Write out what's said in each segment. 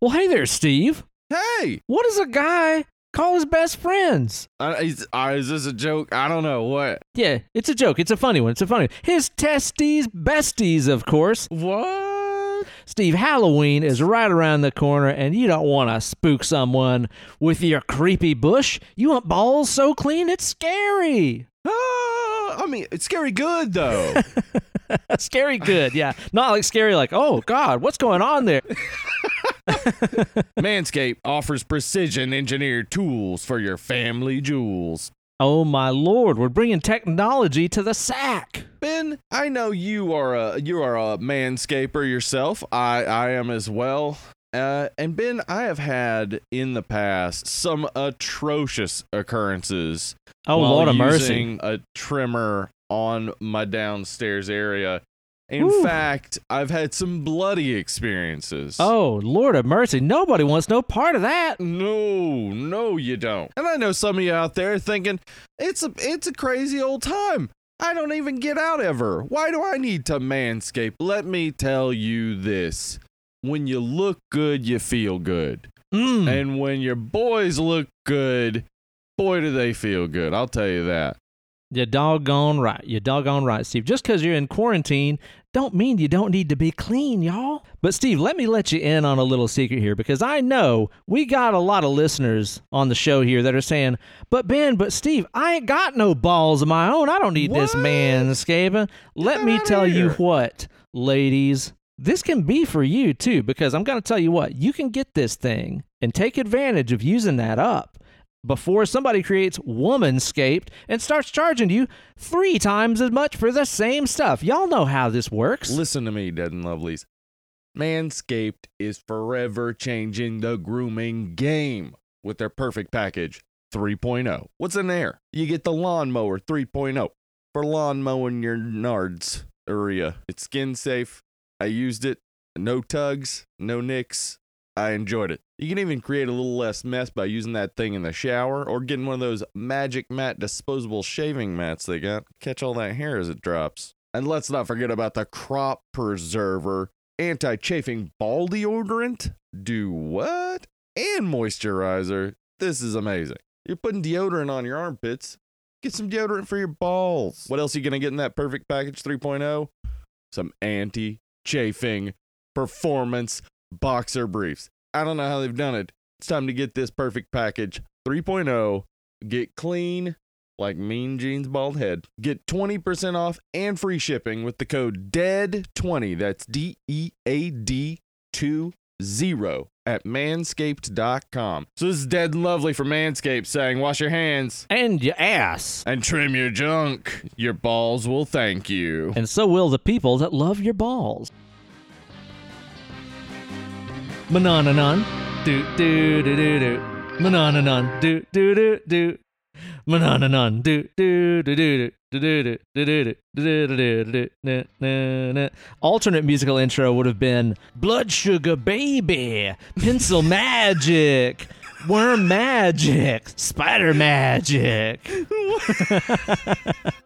Well, hey there, Steve. Hey, What does a guy call his best friends? uh, is, uh, is this a joke? I don't know what. Yeah, it's a joke. It's a funny one. It's a funny one. His testes besties, of course. What? Steve, Halloween is right around the corner, and you don't want to spook someone with your creepy bush. You want balls so clean it's scary. Ah, I mean, it's scary good though. scary good, yeah. Not like scary, like, oh, God, what's going on there? Manscaped offers precision engineered tools for your family jewels. Oh, my Lord, we're bringing technology to the sack. Ben, I know you are a you are a manscaper yourself. I I am as well. Uh, and Ben, I have had in the past some atrocious occurrences. Oh, Lord of mercy. a trimmer on my downstairs area. In Whew. fact, I've had some bloody experiences. Oh, Lord of mercy. Nobody wants no part of that. No, no, you don't. And I know some of you out there thinking it's a it's a crazy old time. I don't even get out ever. Why do I need to manscape? Let me tell you this: when you look good, you feel good, Mm. and when your boys look good, boy, do they feel good. I'll tell you that. You doggone right. You doggone right, Steve. Just because you're in quarantine don't mean you don't need to be clean, y'all. But Steve, let me let you in on a little secret here because I know we got a lot of listeners on the show here that are saying, "But Ben, but Steve, I ain't got no balls of my own. I don't need this What? manscaping." Let me tell you what, ladies, this can be for you too because I'm going to tell you what, you can get this thing and take advantage of using that up before somebody creates Womanscaped and starts charging you three times as much for the same stuff. Y'all know how this works. Listen to me, Dead and Lovelies. Manscaped is forever changing the grooming game with their perfect package 3.0. What's in there? You get the lawnmower 3.0 for lawn mowing your nards area. It's skin safe. I used it. No tugs, no nicks. I enjoyed it. You can even create a little less mess by using that thing in the shower or getting one of those magic mat disposable shaving mats they got. Catch all that hair as it drops. And let's not forget about the crop preserver anti chafing ball deodorant. Do what? And moisturizer. This is amazing. You're putting deodorant on your armpits. Get some deodorant for your balls. What else are you going to get in that perfect package 3.0? Some anti chafing performance boxer briefs. I don't know how they've done it. It's time to get this perfect package 3.0. Get clean like Mean Jeans Bald Head. Get 20% off and free shipping with the code DEAD20. That's D E A D 2 0 at manscaped.com. So this is Dead and Lovely for Manscaped saying, wash your hands And your ass. and trim your junk. Your balls will thank you. And so will the people that love your balls. Manananan. Do do do do do. Manananan. Do do do do. Manananan. Do do do do do. Alternate musical intro would have been Blood Sugar Baby, Pencil Magic, Worm Magic, Spider Magic.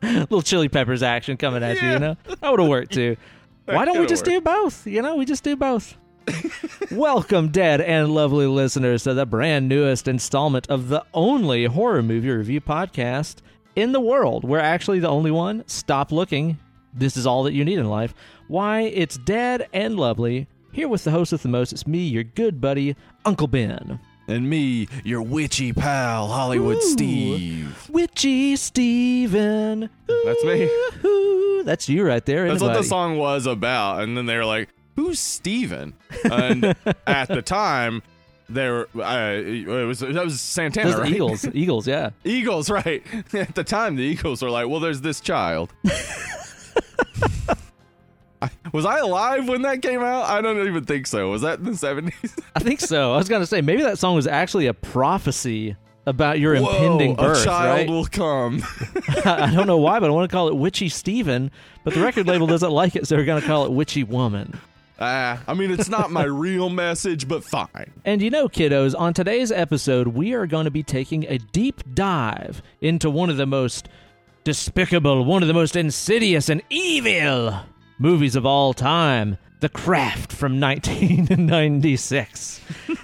Little Chili Peppers action coming at yeah. you, you know? That would have worked too. Why don't we just worked. do both? You know, we just do both. Welcome, dead and lovely listeners, to the brand newest installment of the only horror movie review podcast in the world. We're actually the only one. Stop looking. This is all that you need in life. Why, it's dead and lovely. Here with the host of the most, it's me, your good buddy, Uncle Ben. And me, your witchy pal, Hollywood Ooh. Steve. Witchy Steven. That's me. That's you right there. That's what the song was about. And then they were like, who's Steven? And at the time, there uh, it was, that was Santana, right? Eagles. Eagles, yeah. Eagles, right. At the time, the Eagles were like, well, there's this child. I- was I alive when that came out? I don't even think so. Was that in the 70s? I think so. I was going to say, maybe that song was actually a prophecy about your impending birth, a child right? will come. I don't know why, but I want to call it Witchy Steven, but the record label doesn't like it, so they're going to call it Witchy Woman. Ah, I mean, it's not my real message, but fine. And you know, kiddos, on today's episode, we are going to be taking a deep dive into one of the most despicable, one of the most insidious and evil movies of all time The Craft from 1996.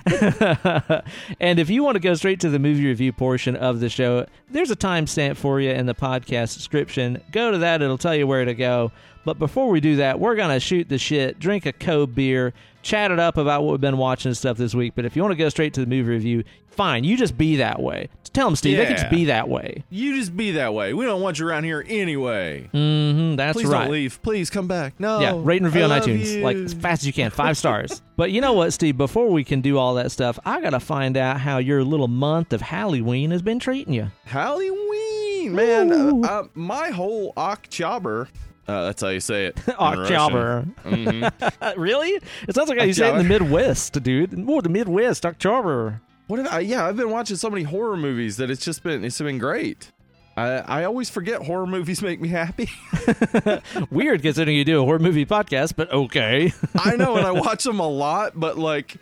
and if you want to go straight to the movie review portion of the show, there's a timestamp for you in the podcast description. Go to that, it'll tell you where to go. But before we do that, we're going to shoot the shit, drink a Cove beer, chat it up about what we've been watching and stuff this week. But if you want to go straight to the movie review, fine. You just be that way. Just tell them, Steve, yeah. they can just be that way. You just be that way. We don't want you around here anyway. hmm that's Please right. don't leave. Please come back. No. Yeah, rate and review I on iTunes you. like as fast as you can, five stars. but you know what, Steve? Before we can do all that stuff, I gotta find out how your little month of Halloween has been treating you. Halloween, man. Uh, uh, my whole October. Uh, that's how you say it. October. Mhm. really? It sounds like how you say it in the Midwest, dude. Oh, the Midwest, October. What have I, yeah, I've been watching so many horror movies that it's just been it's been great. I I always forget horror movies make me happy. Weird considering you do a horror movie podcast, but okay. I know, and I watch them a lot, but like,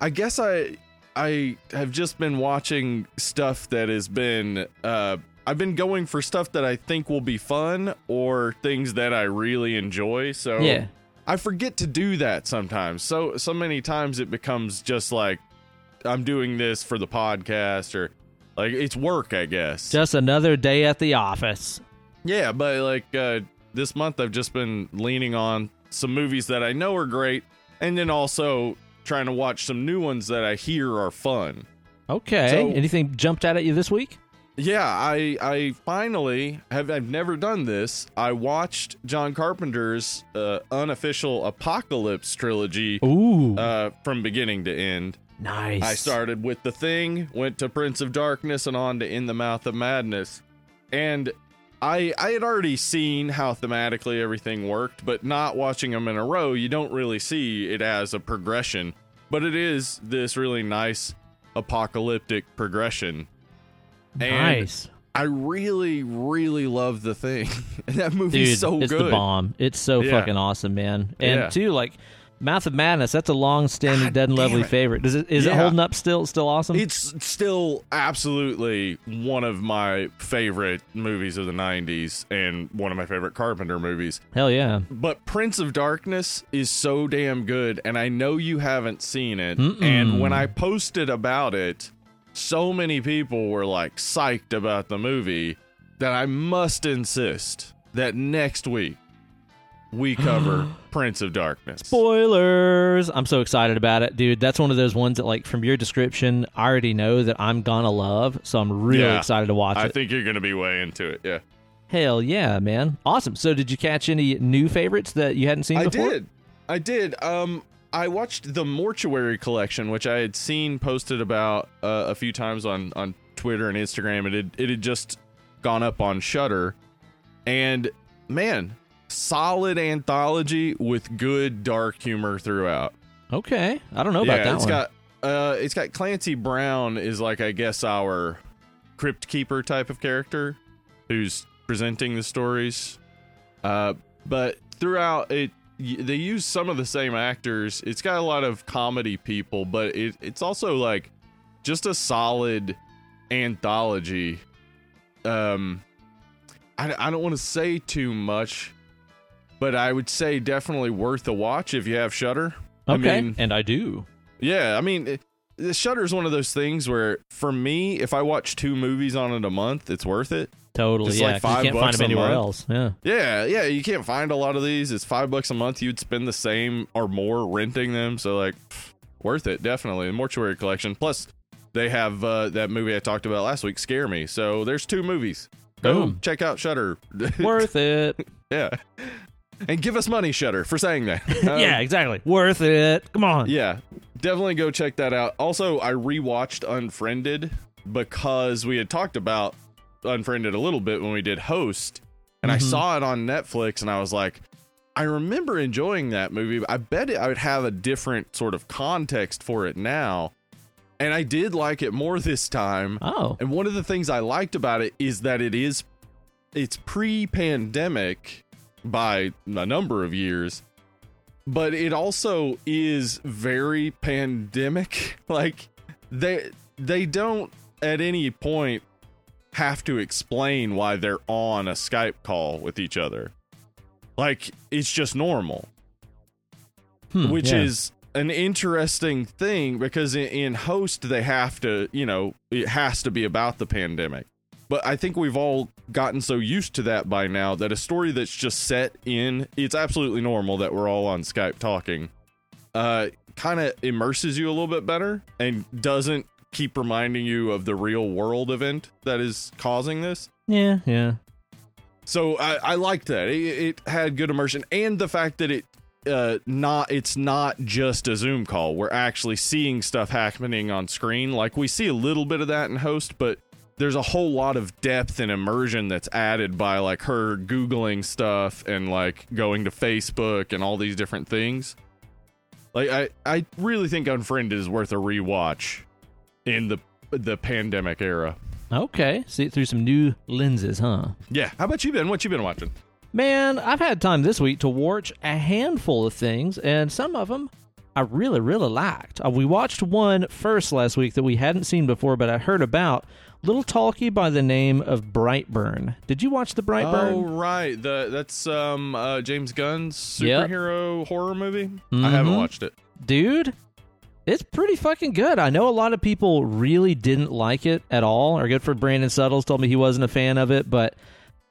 I guess I I have just been watching stuff that has been. Uh, I've been going for stuff that I think will be fun or things that I really enjoy. So yeah. I forget to do that sometimes. So so many times it becomes just like I'm doing this for the podcast or like it's work, I guess. Just another day at the office. Yeah, but like uh, this month, I've just been leaning on some movies that I know are great, and then also trying to watch some new ones that I hear are fun. Okay. So- Anything jumped out at you this week? Yeah, I I finally have I've never done this. I watched John Carpenter's uh, unofficial Apocalypse trilogy Ooh. uh, from beginning to end. nice. I started with The Thing, went to Prince of Darkness, and on to In the Mouth of Madness. And I I had already seen how thematically everything worked, but not watching them in a row, you don't really see it as a progression. But it is this really nice apocalyptic progression. And Nice. I really, really love The Thing. that movie's Dude, so it's good. the bomb. It's so Yeah. fucking awesome, man. And Yeah. too, like Mouth of Madness, that's a long-standing God Dead and Lovely it. favorite. Does it is it holding up still? Still awesome? It's still absolutely one of my favorite movies of the 90s and one of my favorite Carpenter movies. Hell yeah. But Prince of Darkness is so damn good, and I know you haven't seen it. Mm-mm. And when I posted about it, so many people were like psyched about the movie that I must insist that next week we cover Prince of Darkness. Spoilers. I'm so excited about it, dude. That's one of those ones that, like, from your description, I already know that I'm gonna love. So I'm really Yeah. excited to watch I it. I think you're to be way into it. Yeah. Hell yeah, man. Awesome. So did you catch any new favorites that you hadn't seen I before? did. I did. Um, I watched the Mortuary Collection, which I had seen posted about uh, a few times on on Twitter and Instagram. It had it had just gone up on Shudder, and man, solid anthology with good dark humor throughout. Okay. I don't know about yeah, that it's one. got uh, it's got Clancy Brown is like I guess our crypt keeper type of character who's presenting the stories. Uh, but throughout it, they use some of the same actors. It's got a lot of comedy people, but it, it's also like just a solid anthology. Um, I, I don't want to say too much, but I would say definitely worth a watch if you have Shudder. okay. I mean, and I do. yeah, I mean, it, the Shudder is one of those things where, for me, if I watch two movies on it a month, it's worth it. Totally. It's yeah. like five you can't find them anywhere else. Yeah. Yeah, yeah, you can't find a lot of these. It's five bucks a month. You'd spend the same or more renting them. So, like, worth it, definitely. The Mortuary Collection. Plus, they have uh, that movie I talked about last week, Scare Me. So, there's two movies. Go Boom. check out Shudder. Worth it. yeah. And give us money, Shudder, for saying that. Um, yeah, exactly. Worth it. Come on. Yeah, definitely go check that out. Also, I rewatched Unfriended because we had talked about Unfriended a little bit when we did Host, and I Mhm. saw it on Netflix, and I was like, I remember enjoying that movie. I bet it, I would have a different sort of context for it now, and I did like it more this time. Oh. And one of the things I liked about it is that it is it's pre-pandemic by a number of years, but it also is very pandemic. Like they they don't at any point have to explain why they're on a Skype call with each other. Like it's just normal Hmm, which yeah. is an interesting thing because in, in host they have to you know it has to be about the pandemic but i think we've all gotten so used to that by now that a story that's just set in it's absolutely normal that we're all on skype talking uh kind of immerses you a little bit better and doesn't keep reminding you of the real world event that is causing this Yeah, yeah. so I, I liked that. It, it had good immersion, and the fact that it uh not it's not just a Zoom call. We're actually seeing stuff happening on screen. Like we see a little bit of that in Host, but there's a whole lot of depth and immersion that's added by like her googling stuff and like going to Facebook and all these different things. Like I I really think Unfriended is worth a rewatch in the the pandemic era. Okay. See it through some new lenses, huh? Yeah. How about you, Ben? What you been watching? Man, I've had time this week to watch a handful of things, and some of them I really, really liked. Uh, we watched one first last week that we hadn't seen before, but I heard about. Little talkie by the name of Brightburn. Did you watch the Brightburn? Oh right, the that's um uh, James Gunn's Yep. superhero horror movie. I haven't Mhm. watched it. Dude, it's pretty fucking good. I know a lot of people really didn't like it at all. Our good friend Brandon Suttles told me he wasn't a fan of it, but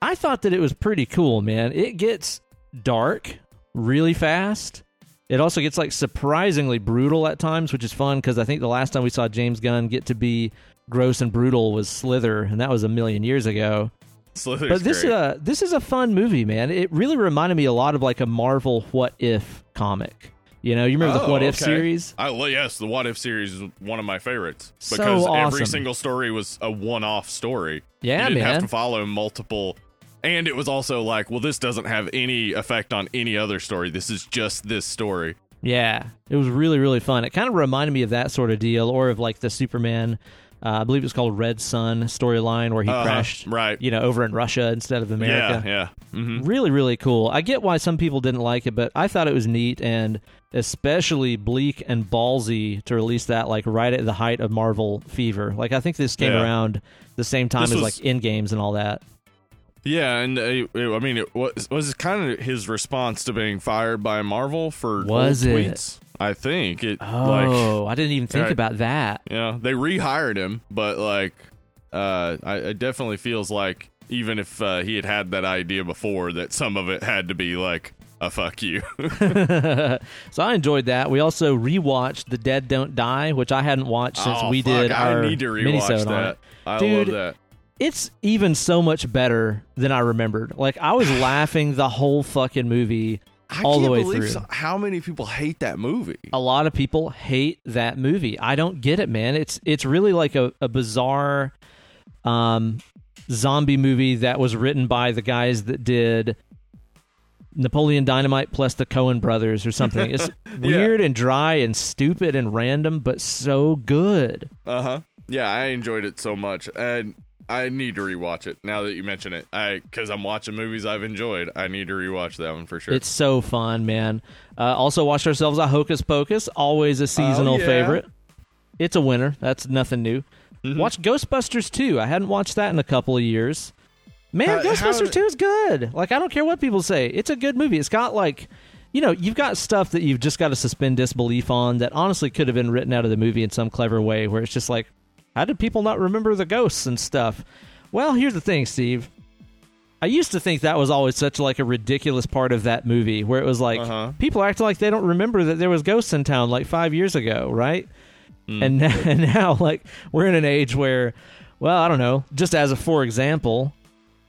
I thought that it was pretty cool, man. It gets dark really fast. It also gets like surprisingly brutal at times, which is fun because I think the last time we saw James Gunn get to be gross and brutal was Slither, and that was a million years ago. Slither's But this great. uh this is a fun movie, man. It really reminded me a lot of like a Marvel What If comic. You know, you remember the Oh, What If series? I yes, the What If series is one of my favorites So because every single story was a one-off story. Yeah, you didn't man. have to follow multiple. And it was also like, well, this doesn't have any effect on any other story. This is just this story. Yeah, it was really really fun. It kind of reminded me of that sort of deal, or of like the Superman. Uh, I believe it was called Red Sun storyline, where he Uh-huh, crashed, right. you know, over in Russia instead of America. Yeah, yeah. hmm Really, really cool. I get why some people didn't like it, but I thought it was neat and especially bleak and ballsy to release that like right at the height of Marvel fever. Like I think this came Yeah. around the same time This as was- like in games and all that. Yeah, and uh, it- I mean, it was was kind of his response to being fired by Marvel for Was it? tweets. I think it like Oh, I didn't even think Right. about that. yeah they rehired him, but like uh, I, it definitely feels like even if uh, he had had that idea before, that some of it had to be like a fuck you. so I enjoyed that. We also rewatched The Dead Don't Die, which I hadn't watched since oh, we fuck, did our I need to rewatch that. it. I Dude, love that. It's even so much better than I remembered. Like I was laughing the whole fucking movie. I all the way through. so- how many people hate that movie. A lot of people hate that movie. I don't get it, man. It's it's really like a, a bizarre um zombie movie that was written by the guys that did Napoleon Dynamite plus the Coen brothers or something. It's weird and dry and stupid and random, but so good. Uh huh. Yeah, I enjoyed it so much, and I need to rewatch it now that you mention it. I because I'm watching movies I've enjoyed. I need to rewatch that one for sure. It's so fun, man. Uh, also, watched ourselves a Hocus Pocus, always a seasonal Oh, yeah. favorite. It's a winner. That's nothing new. Mhm. Watched Ghostbusters 2. I hadn't watched that in a couple of years. Man, How- Ghostbusters how- 2 is good. Like, I don't care what people say. It's a good movie. It's got, like, you know, you've got stuff that you've just got to suspend disbelief on that honestly could have been written out of the movie in some clever way where it's just like, how did people not remember the ghosts and stuff? Well, here's the thing, Steve. I used to think that was always such like a ridiculous part of that movie where it was like Uh-huh. people act like they don't remember that there was ghosts in town like 5 years ago, right? And, now, and now like we're in an age where well, I don't know, just as a for example,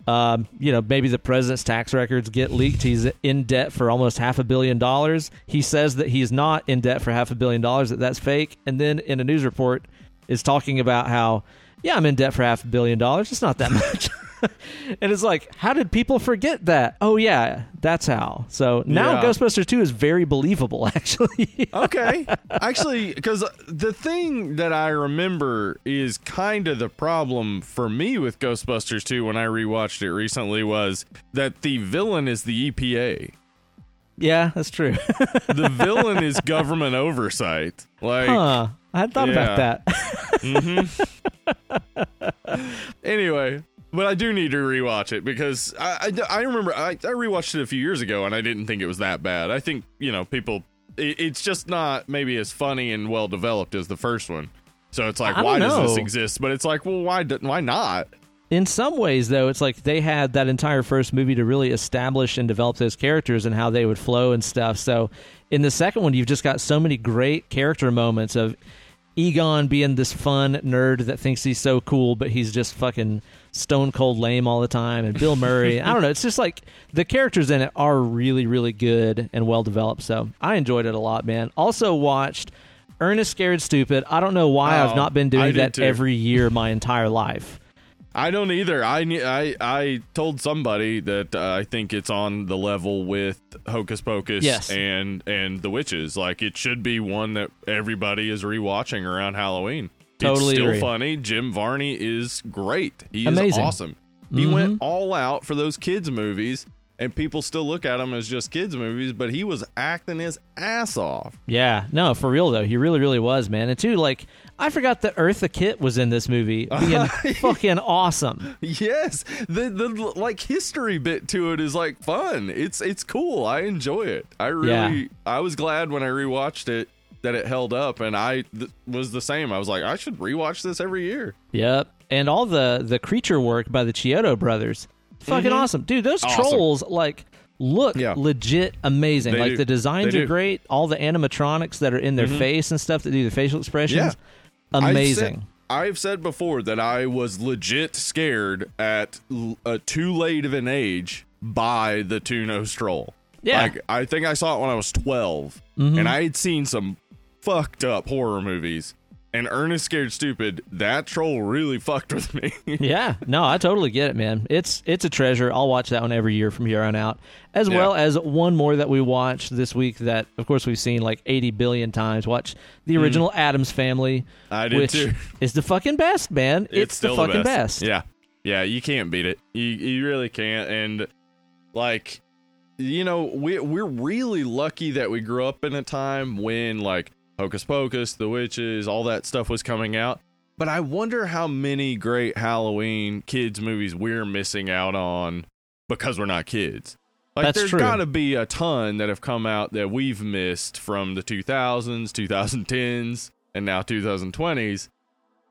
um, you know, maybe the president's tax records get leaked. He's in debt for almost half a billion dollars. He says that he's not in debt for half a billion dollars, that that's fake. And then in a news report is talking about how, yeah, I'm in debt for half a billion dollars. It's not that much. and it's like, how did people forget that? Oh, yeah, that's how. So now Yeah. Ghostbusters 2 is very believable, actually. okay. Actually, because the thing that I remember is kind of the problem for me with Ghostbusters 2 when I rewatched it recently was that the villain is the EPA. yeah, that's true. The villain is government oversight. Like, huh. I hadn't thought about Yeah. that. Mm-hmm. anyway, but I do need to rewatch it because I, I, I remember I, I rewatched it a few years ago and I didn't think it was that bad. I think, you know, people it, it's just not maybe as funny and well developed as the first one. So it's like, I why does this exist? But it's like, well, why why not? In some ways, though, it's like they had that entire first movie to really establish and develop those characters and how they would flow and stuff. So, in the second one, you've just got so many great character moments of Egon being this fun nerd that thinks he's so cool, but he's just fucking stone cold lame all the time. And Bill Murray, I don't know. It's just like the characters in it are really, really good and well developed. So, I enjoyed it a lot, man. Also, watched. Ernest Scared Stupid. I don't know why I've Oh, not been doing that too. every year my entire life. I don't either. I I I told somebody that uh, I think it's on the level with Hocus Pocus Yes. and and the witches. Like it should be one that everybody is rewatching around Halloween. Totally it's still agree. funny. Jim Varney is great. He is Amazing. awesome. He Mhm. went all out for those kids movies, and people still look at them as just kids movies. But he was acting his ass off. Yeah, no, for real though, he really, really was, man. And too, like, I forgot that Eartha Kitt was in this movie, being fucking awesome. Yes, the the like history bit to it is like fun. It's it's cool. I enjoy it. I really Yeah. I was glad when I rewatched it that it held up, and I th- was the same. I was like, I should rewatch this every year. Yep, and all the the creature work by the Chiodo brothers, fucking awesome, dude. Those Mm-hmm. Awesome. trolls like look Yeah. legit amazing. They like do. the designs are. Mm-hmm. great. All the animatronics that are in their face and stuff that do the facial expressions, Yeah. I've said- amazing. I've said before that I was legit scared at l- uh, too late of an age by the Tuno Stroll. Yeah. Like, I think I saw it when I was 12, Mhm. and I had seen some fucked up horror movies. And Ernest Scared Stupid, that troll really fucked with me. yeah, no, I totally get it, man. It's it's a treasure. I'll watch that one every year from here on out, as Yeah. well as one more that we watched this week that, of course, we've seen like eighty billion times. Watch the original Addams Family, Mm. I did which too. is the fucking best, man. It's, still the fucking best. Yeah, yeah, you can't beat it. You you really can't. And like, you know, we we're really lucky that we grew up in a time when like Hocus Pocus, The Witches, all that stuff was coming out. But I wonder how many great Halloween kids movies we're missing out on because we're not kids. Like That's there's true. got to be a ton that have come out that we've missed from the 2000s, 2010s, and now 2020s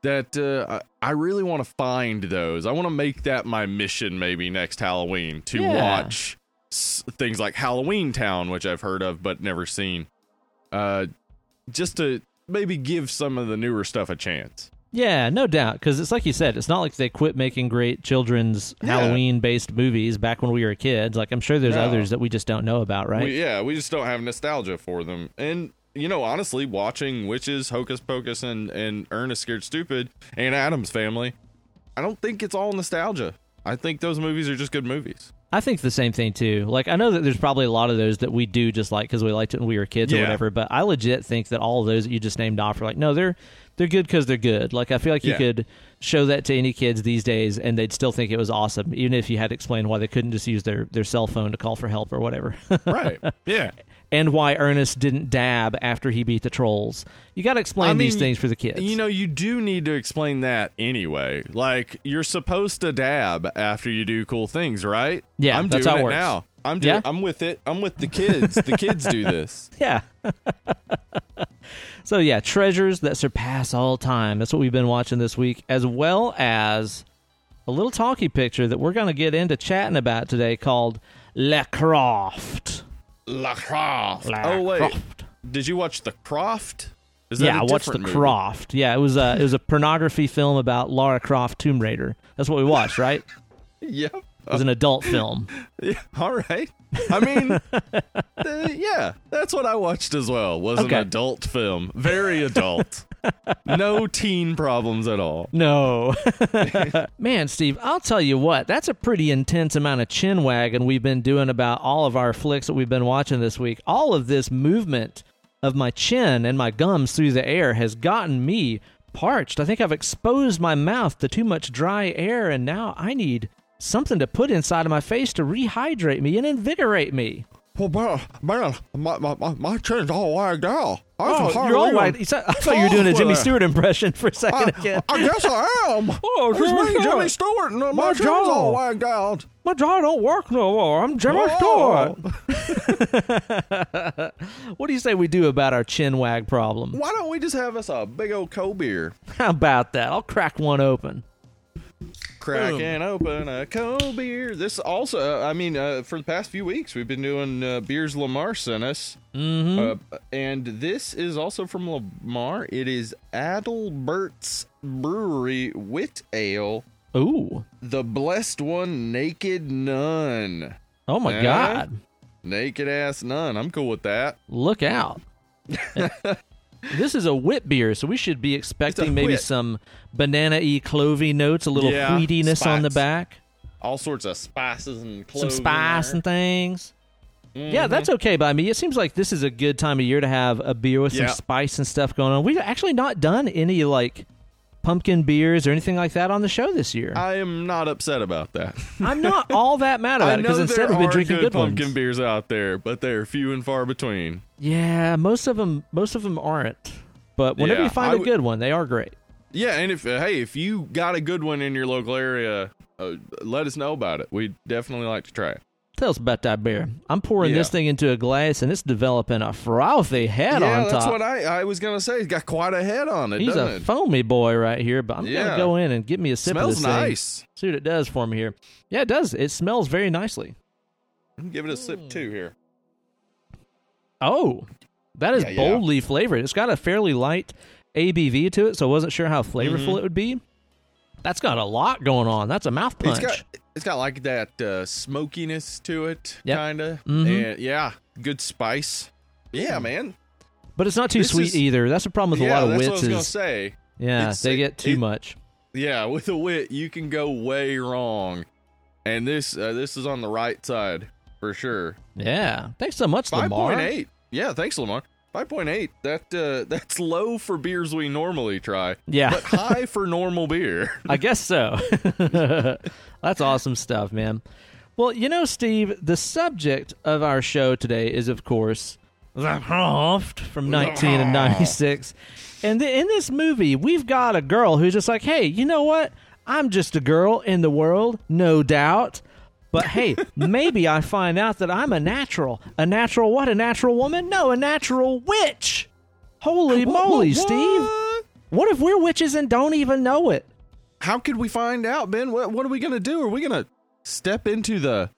that uh, I I really want to find those. I want to make that my mission maybe next Halloween to Yeah. watch s- things like Halloween Town, which I've heard of but never seen. Uh, just to maybe give some of the newer stuff a chance. Yeah, no doubt. Because it's like you said, it's not like they quit making great children's Yeah. Halloween-based movies back when we were kids. Like I'm sure there's No. others that we just don't know about, right? We, yeah, we just don't have nostalgia for them. And you know, honestly, watching Witches, Hocus Pocus, and and Ernest Scared Stupid, and Addams Family, I don't think it's all nostalgia. I think those movies are just good movies. I think the same thing too. Like I know that there's probably a lot of those that we do just like because we liked it when we were kids or whatever. But I legit think that all of those that you just named off are like, no, they're they're good because they're good. Like I feel like you could show that to any kids these days and they'd still think it was awesome, even if you had to explain why they couldn't just use their their cell phone to call for help or whatever. Right. yeah. And why Ernest didn't dab after he beat the trolls. You got to explain I these things for the kids. You know, you do need to explain that anyway. Like, you're supposed to dab after you do cool things, right? Yeah, I'm doing it it now. I'm doing. Yeah? I'm with it. I'm with the kids. the kids do this. Yeah. so yeah, treasures that surpass all time. That's what we've been watching this week, as well as a little talkie picture that we're going to get into chatting about today called Le Croft. La Croft. La oh wait, Croft. did you watch The Croft? Is that Yeah, a I watched the movie? Croft. Yeah, it was a it was a pornography film about Lara Croft Tomb Raider. That's what we watched, right? Yep. It was an adult film. Yeah, all right. I mean, uh, yeah, that's what I watched as well. Was Okay. an adult film, very adult, no teen problems at all. No. Man, Steve, I'll tell you what, that's a pretty intense amount of chin wagging we've been doing about all of our flicks that we've been watching this week. All of this movement of my chin and my gums through the air has gotten me parched. I think I've exposed my mouth to too much dry air, and now I need something to put inside of my face to rehydrate me and invigorate me. Well, man, man my, my, my, my chin's all wagged out. I Oh, you're all right. I thought you were doing a Jimmy. Stewart impression for a second I, again. I guess I am. Oh, It's Jimmy me, Jimmy Stewart. Stewart, and my, My chin's jaw. all wagged out. My jaw don't work no more. I'm Jimmy Oh. Stewart. what do you say we do about our chin wag problem? Why don't we just have us a big old cold beer? How about that? I'll crack one open. Cracking open a cold beer. This also, uh, I mean, uh, for the past few weeks, we've been doing uh, beers Lamar sent us. Mm-hmm. Uh, and this is also from Lamar. It is Adelbert's Brewery Wit Ale, Ooh. the blessed one, Naked Nun. Oh my Eh? God. Naked ass nun. I'm cool with that. Look out. this is a wit beer, so we should be expecting maybe some banana y clovey notes, a little Yeah, wheatiness on the back, All sorts of spices and some spice and things. Yeah, Mhm. that's okay by me. It seems like this is a good time of year to have a beer with some Yeah. spice and stuff going on. We've actually not done any like pumpkin beers or anything like that on the show this year. I am not upset about that. I'm not all that mad about it because instead we've been drinking good, good, pumpkin ones. beers out there, but they're few and far between. Yeah, most of them, most of them aren't. But whenever Yeah, you find I a good one, they are great. Yeah, and if uh, hey, if you got a good one in your local area, uh, let us know about it. We'd definitely like to try it. Tell us about that beer. I'm pouring Yeah. this thing into a glass, and it's developing a frothy head yeah, on top. that's what I, I was gonna say. It's got quite a head on it, He's doesn't a it? foamy boy right here, but I'm Yeah. gonna go in and get me a sip of Smells this thing. nice. See what it does for me here. Yeah, it does. It smells very nicely. Give it a sip too here. Oh, that is boldly flavored. It's got a fairly light ABV to it, so I wasn't sure how flavorful Mhm. it would be. That's got a lot going on. That's a mouth punch. It's got it's got like that uh, smokiness to it, Yep. kinda. Mhm. Yeah, good spice. Yeah, man. but it's not too this sweet is- either. That's the problem with yeah, a lot of that's wits. what I was gonna is say. yeah, It's- they get too it- much. Yeah, with a wit, you can go way wrong, and this uh, this is on the right side for sure. Yeah. Thanks so much, Five Lamar. point eight. Yeah, thanks, Lamar. Five point eight. That uh, that's low for beers we normally try, Yeah. but high for normal beer. I guess so. That's awesome stuff, man. Well, you know, Steve, the subject of our show today is, of course, The Croft from 1996. And th- in this movie, we've got a girl who's just like, hey, you know what? I'm just a girl in the world, no doubt. But hey, maybe I find out that I'm a natural. A natural what? A natural woman? No, a natural witch. Holy What- moly, what- Steve. what? If we're witches and don't even know it? How could we find out, Ben? What what are we gonna do? Are we gonna step into the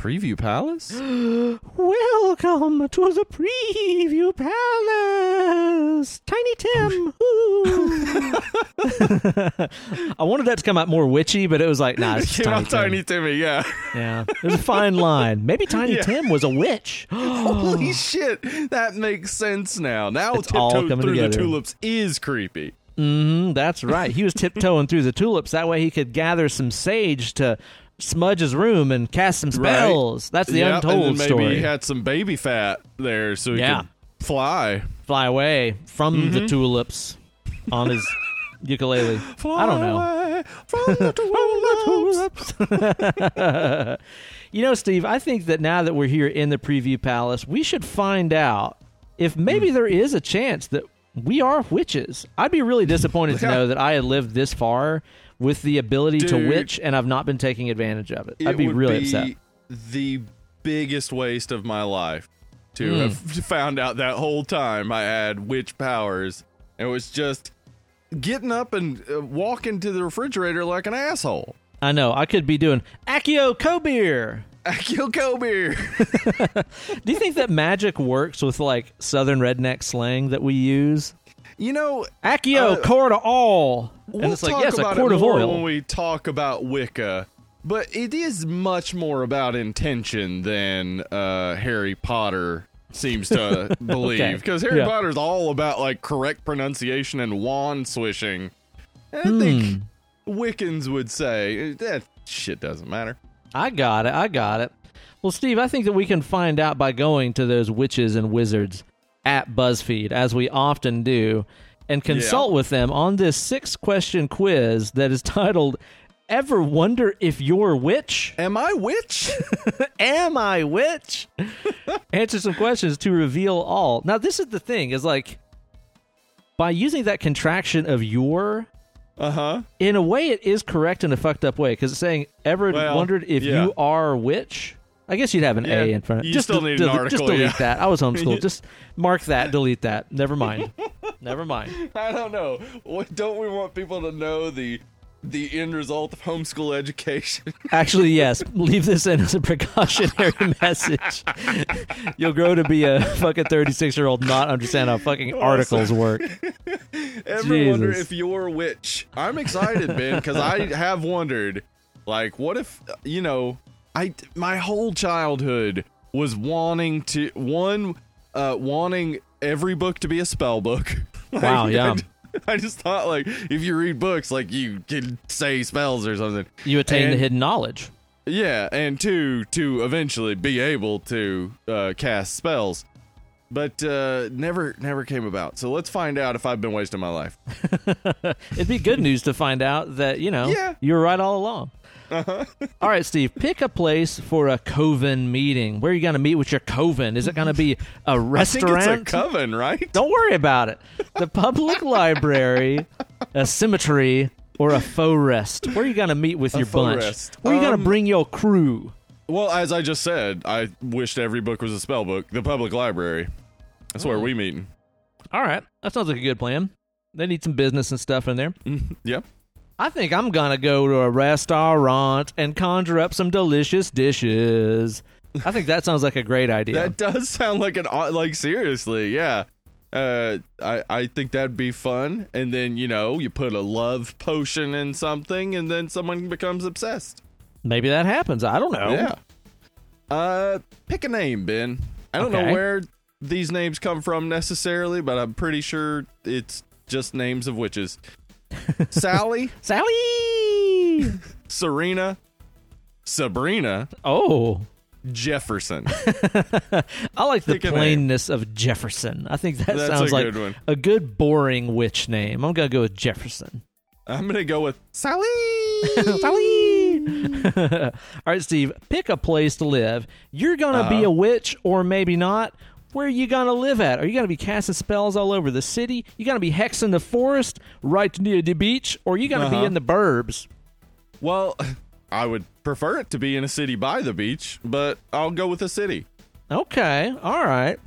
preview palace? Welcome to the preview palace, Tiny Tim. I wanted that to come out more witchy, but it was like, nah, it's Came Tiny, out Tiny Tim. Timmy, yeah. Yeah, there's a fine line. Maybe Tiny Yeah. Tim was a witch. Holy shit, that makes sense now. Now It's all tiptoe coming through together. the tulips is creepy. hmm that's right. He was tiptoeing through the tulips. That way he could gather some sage to smudge his room and cast some Right. spells. That's the Yep, untold and maybe story. he had some baby fat there, so he Yeah. could fly. Fly away from Mm-hmm. the tulips on his ukulele. I don't know. Fly from the tulips. you know, Steve, I think that now that we're here in the preview palace, we should find out if maybe Hmm. there is a chance that we are witches. I'd be really disappointed to know that I had lived this far with the ability to witch and I've not been taking advantage of it. I'd be really be upset. The biggest waste of my life to Mm. have found out that whole time I had witch powers. It was just getting up and uh, walking to the refrigerator like an asshole. I know. I could be doing Accio Kobeer. Akio Kobe. Do you think that magic works with like southern redneck slang that we use? You know, Accio, Uh, quart of all. we'll and it's like, talk yes, a about quart of oil. when we talk about Wicca, but it is much more about intention than uh, Harry Potter seems to believe. Okay. Because Harry Yeah. Potter's all about like correct pronunciation and wand swishing. And I think Hmm. Wiccans would say that shit doesn't matter. I got it. I got it. Well, Steve, I think that we can find out by going to those witches and wizards at BuzzFeed, as we often do, and consult with them on this six question quiz that is titled ever wonder if you're Witch? Am I Witch? Am I Witch? Answer some questions to reveal all. Now, this is the thing: is like by using that contraction of your, uh huh. in a way, it is correct in a fucked up way because it's saying ever Well, wondered if yeah. you are which. I guess you'd have an Yeah, A in front. of you just still de- need an de- article, Just delete yeah. that. I was homeschooled. just mark that. Delete that. Never mind. Never mind. I don't know. What, don't we want people to know the the end result of homeschool education? Actually, yes. Leave this in as a precautionary message. You'll grow to be a fucking 36 year old, not understand how fucking articles work. Ever wonder if you're a witch? I'm excited, Ben, because I have wondered, like, what if you know, I my whole childhood was wanting to one, uh, wanting every book to be a spell book. Like, Wow, yeah. I, I just thought like if you read books, like you can say spells or something. You attain the hidden knowledge. Yeah, and two to eventually be able to uh, cast spells, but uh, never never came about. So let's find out if I've been wasting my life. It'd be good news to find out that, you know, Yeah. you were right all along. All right, Steve, pick a place for a coven meeting. Where are you going to meet with your coven? Is it going to be a I think restaurant? it's a coven, right? Don't worry about it. The public library, a cemetery, or a faux rest. Where are you going to meet with your bunch? rest. Where are you going Um, to bring your crew? Well, as I just said, I wished every book was a spell book. The public library. That's where we meeting. All right, that sounds like a good plan. They need some business and stuff in there. Mm, Yep. I think I'm gonna go to a restaurant and conjure up some delicious dishes. I think that sounds like a great idea. That does sound like an like seriously, yeah. Uh, I I think that'd be fun. And then you know you put a love potion in something, and then someone becomes obsessed. Maybe that happens. I don't know. Yeah. Uh, pick a name, Ben. I don't Okay. know where these names come from necessarily, but I'm pretty sure it's just names of witches. Sally, Sally. Serena, Sabrina, Oh, Jefferson. I like the Pick a name. plainness of Jefferson. I think that That's sounds a like good one. a good boring witch name. I'm gonna go with Jefferson. I'm gonna go with Sally. Sally. All right, Steve, pick a place to live. You're gonna be Uh-huh. a witch, or maybe not. Where are you gonna live at? Are you gonna be casting spells all over the city? You gonna be hexing the forest right near the beach, or you gonna Uh-huh. be in the burbs? Well, I would prefer it to be in a city by the beach, but I'll go with a city. Okay, all right.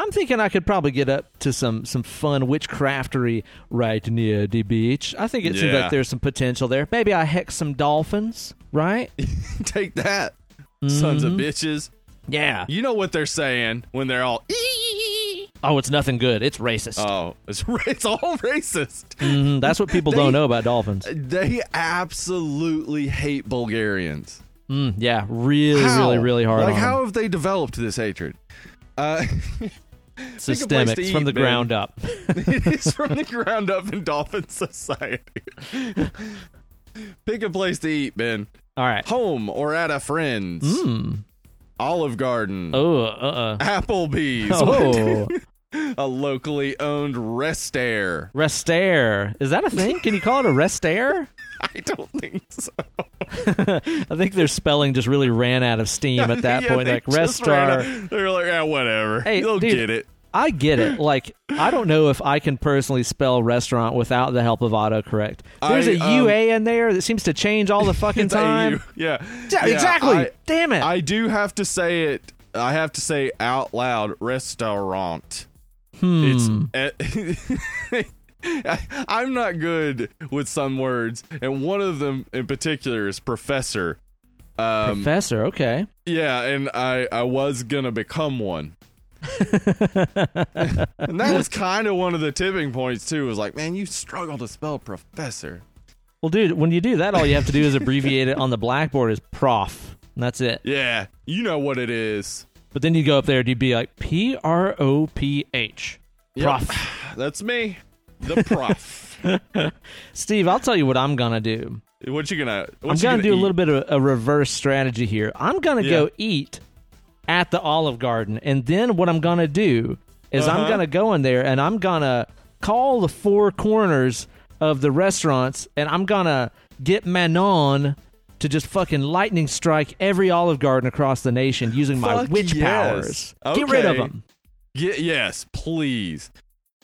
I'm thinking I could probably get up to some some fun witchcraftery right near the beach. I think it seems like there's some potential there. Maybe I hex some dolphins, right? Take that, sons of Mhm. bitches. Yeah. You know what they're saying when they're all. Oh, it's nothing good. It's racist. Oh, it's it's all racist. Mhm, That's what people They- don't know about dolphins. They absolutely hate Bulgarians. Mm, yeah, really, How? really, really hard. Like, how them. have they developed this hatred? Uh, systemic to from the man. ground up? it is from the ground up in dolphin society. Pick a place to eat, Ben. All right. Home or at a friend's. Mm. Olive Garden. Oh, uh, uh Applebee's. Oh, a locally owned rest air. Rest air. Is that a thing? Can you call it a rest air? I don't think so. I think their spelling just really ran out of steam at that Yeah, point. Like ran Restar. They're like, yeah, whatever. Hey, They'll dude, get it. I get it. Like, I don't know if I can personally spell restaurant without the help of autocorrect. There's I, a um, UA in there that seems to change all the fucking time. Yeah. Yeah, exactly. I- Damn it. I do have to say it. I have to say out loud restaurant. hmm. It's. I, I'm not good with some words, and one of them in particular is professor. Um, Professor. Okay. yeah, and I I was gonna become one. and that was kind of one of the tipping points too. Was like, man, you struggle to spell professor. Well, dude, when you do that, all you have to do is abbreviate it on the blackboard as prof. And that's it. Yeah, you know what it is. But then you go up there and you'd be like P R O P H. Yep. Prof. That's me, the prof. Steve, I'll tell you what I'm gonna do. what you gonna? What I'm you gonna, do a little bit of a reverse strategy here. I'm gonna Yeah. go eat at the Olive Garden, and then what I'm gonna do is I'm Uh-huh. gonna go in there and I'm gonna call the four corners of the restaurants, and I'm gonna get Manon to just fucking lightning strike every Olive Garden across the nation using my Fuck witch yes. powers. Get rid of them. Ye- yes, please.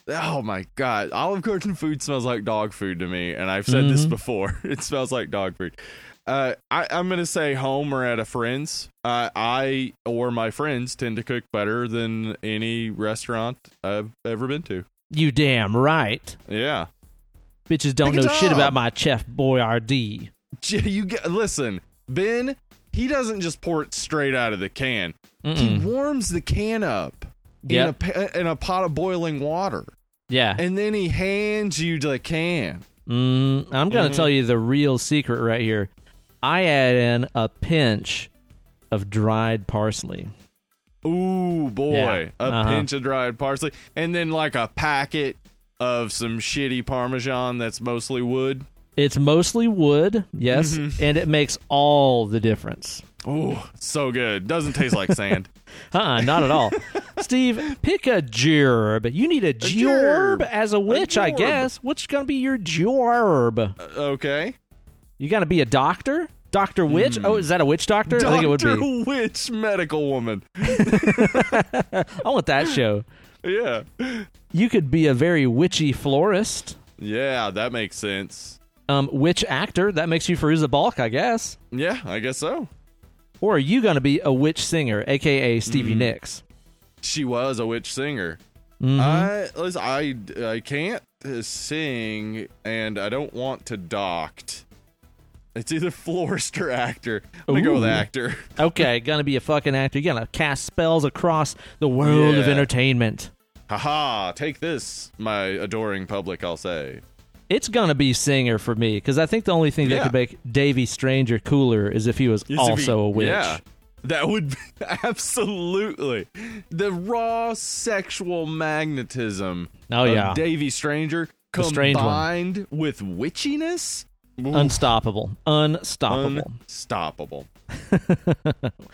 Oh my god, Olive Garden food smells like dog food to me, and I've said this Mhm. before. It smells like dog food. Uh, I, I'm gonna say home or at a friend's. Uh, I or my friends tend to cook better than any restaurant I've ever been to. You damn right. Yeah, Bitches don't know shit about my Chef Boyardee. You get listen, Ben. He doesn't just pour it straight out of the can. He Mm-mm. warms the can up in a in a pot of boiling water, Yeah. and then he hands you the can. Mm, I'm going to Mhm. tell you the real secret right here. I add in a pinch of dried parsley. Ooh, boy. Yeah. A Uh-huh. pinch of dried parsley. And then like a packet of some shitty Parmesan that's mostly wood. It's mostly wood, yes, Mhm. and it makes all the difference. Ooh, so good. Doesn't taste like sand. Uh-uh, not at all. Steve, pick a gerb. You need a, gerb. gerb as a witch, I gerb. guess. What's going to be your gerb? Uh, okay. You got to be a doctor? Doctor Witch? Oh, is that a witch doctor? I think it would Dr. be. Witch medical woman. I want that show. Yeah. You could be a very witchy florist. Yeah, that makes sense. Um, witch actor. That makes you Fairuza Balk, I guess. Yeah, I guess so. Or are you going to be a witch singer, aka Stevie Mm-hmm. Nicks? She was a witch singer. Mhm. I listen, I I can't sing and I don't want to doct. It's either florist or actor. I'm gonna go with actor. Okay, gonna be a fucking actor. You're gonna cast spells across the world of Yeah. entertainment. Haha, take this, my adoring public, I'll say. It's gonna be singer for me because I think the only thing that Yeah. could make Davy Stranger cooler is if he was if also he- a witch. Yeah. That would be, absolutely the raw sexual magnetism Oh of yeah, Davy Stranger The strange one. combined with witchiness. Ooh, unstoppable, unstoppable. unstoppable.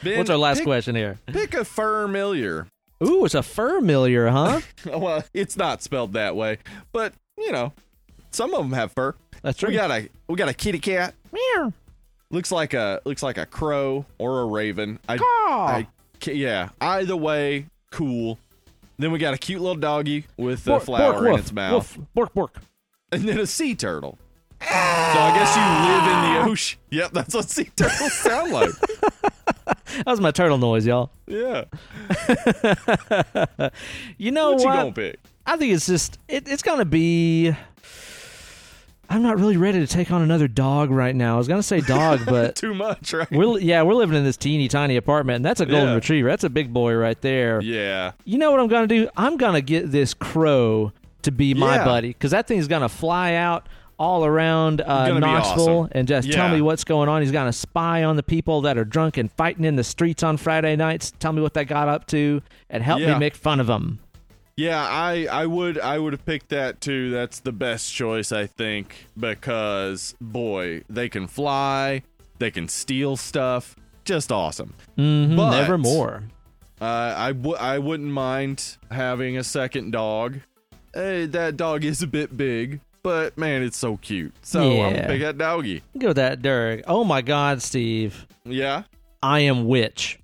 Ben, What's our last pick, question here? Pick a familiar. Ooh, it's a familiar, huh? Well, it's not spelled that way, but you know, some of them have fur. That's true. We got a we got a kitty cat. Meow. Looks like a looks like a crow or a raven. I. I yeah. Either way, cool. Then we got a cute little doggy with a Bork, flower bork, in woof, its mouth, woof, bork, bork. and then a sea turtle. So I guess you live in the ah. ocean. Yep, that's what sea turtles sound like. That was my turtle noise, y'all. Yeah. You know What what? you gonna pick? I think it's just it, it's gonna be. I'm not really ready to take on another dog right now. I was gonna say dog, but Too much, right? we're yeah we're living in this teeny tiny apartment, and that's a golden Yeah. retriever. That's a big boy right there. Yeah. You know what I'm gonna do? I'm gonna get this crow to be my Yeah. buddy because that thing's gonna fly out all around uh, Knoxville awesome. and just tell me what's going on. He's gonna spy on the people that are drunk and fighting in the streets on Friday nights. Tell me what they got up to and help me make fun of them. Yeah, I I would I would have picked that too. That's the best choice I think because boy, they can fly, they can steal stuff. Just awesome. hmm But- Nevermore. Uh, I w- I wouldn't mind having a second dog. Eh, that dog is a bit big, but man, it's so cute. So I'm Yeah. gonna pick that doggy. Go with that, Derek. Oh my God, Steve. Yeah, I am witch.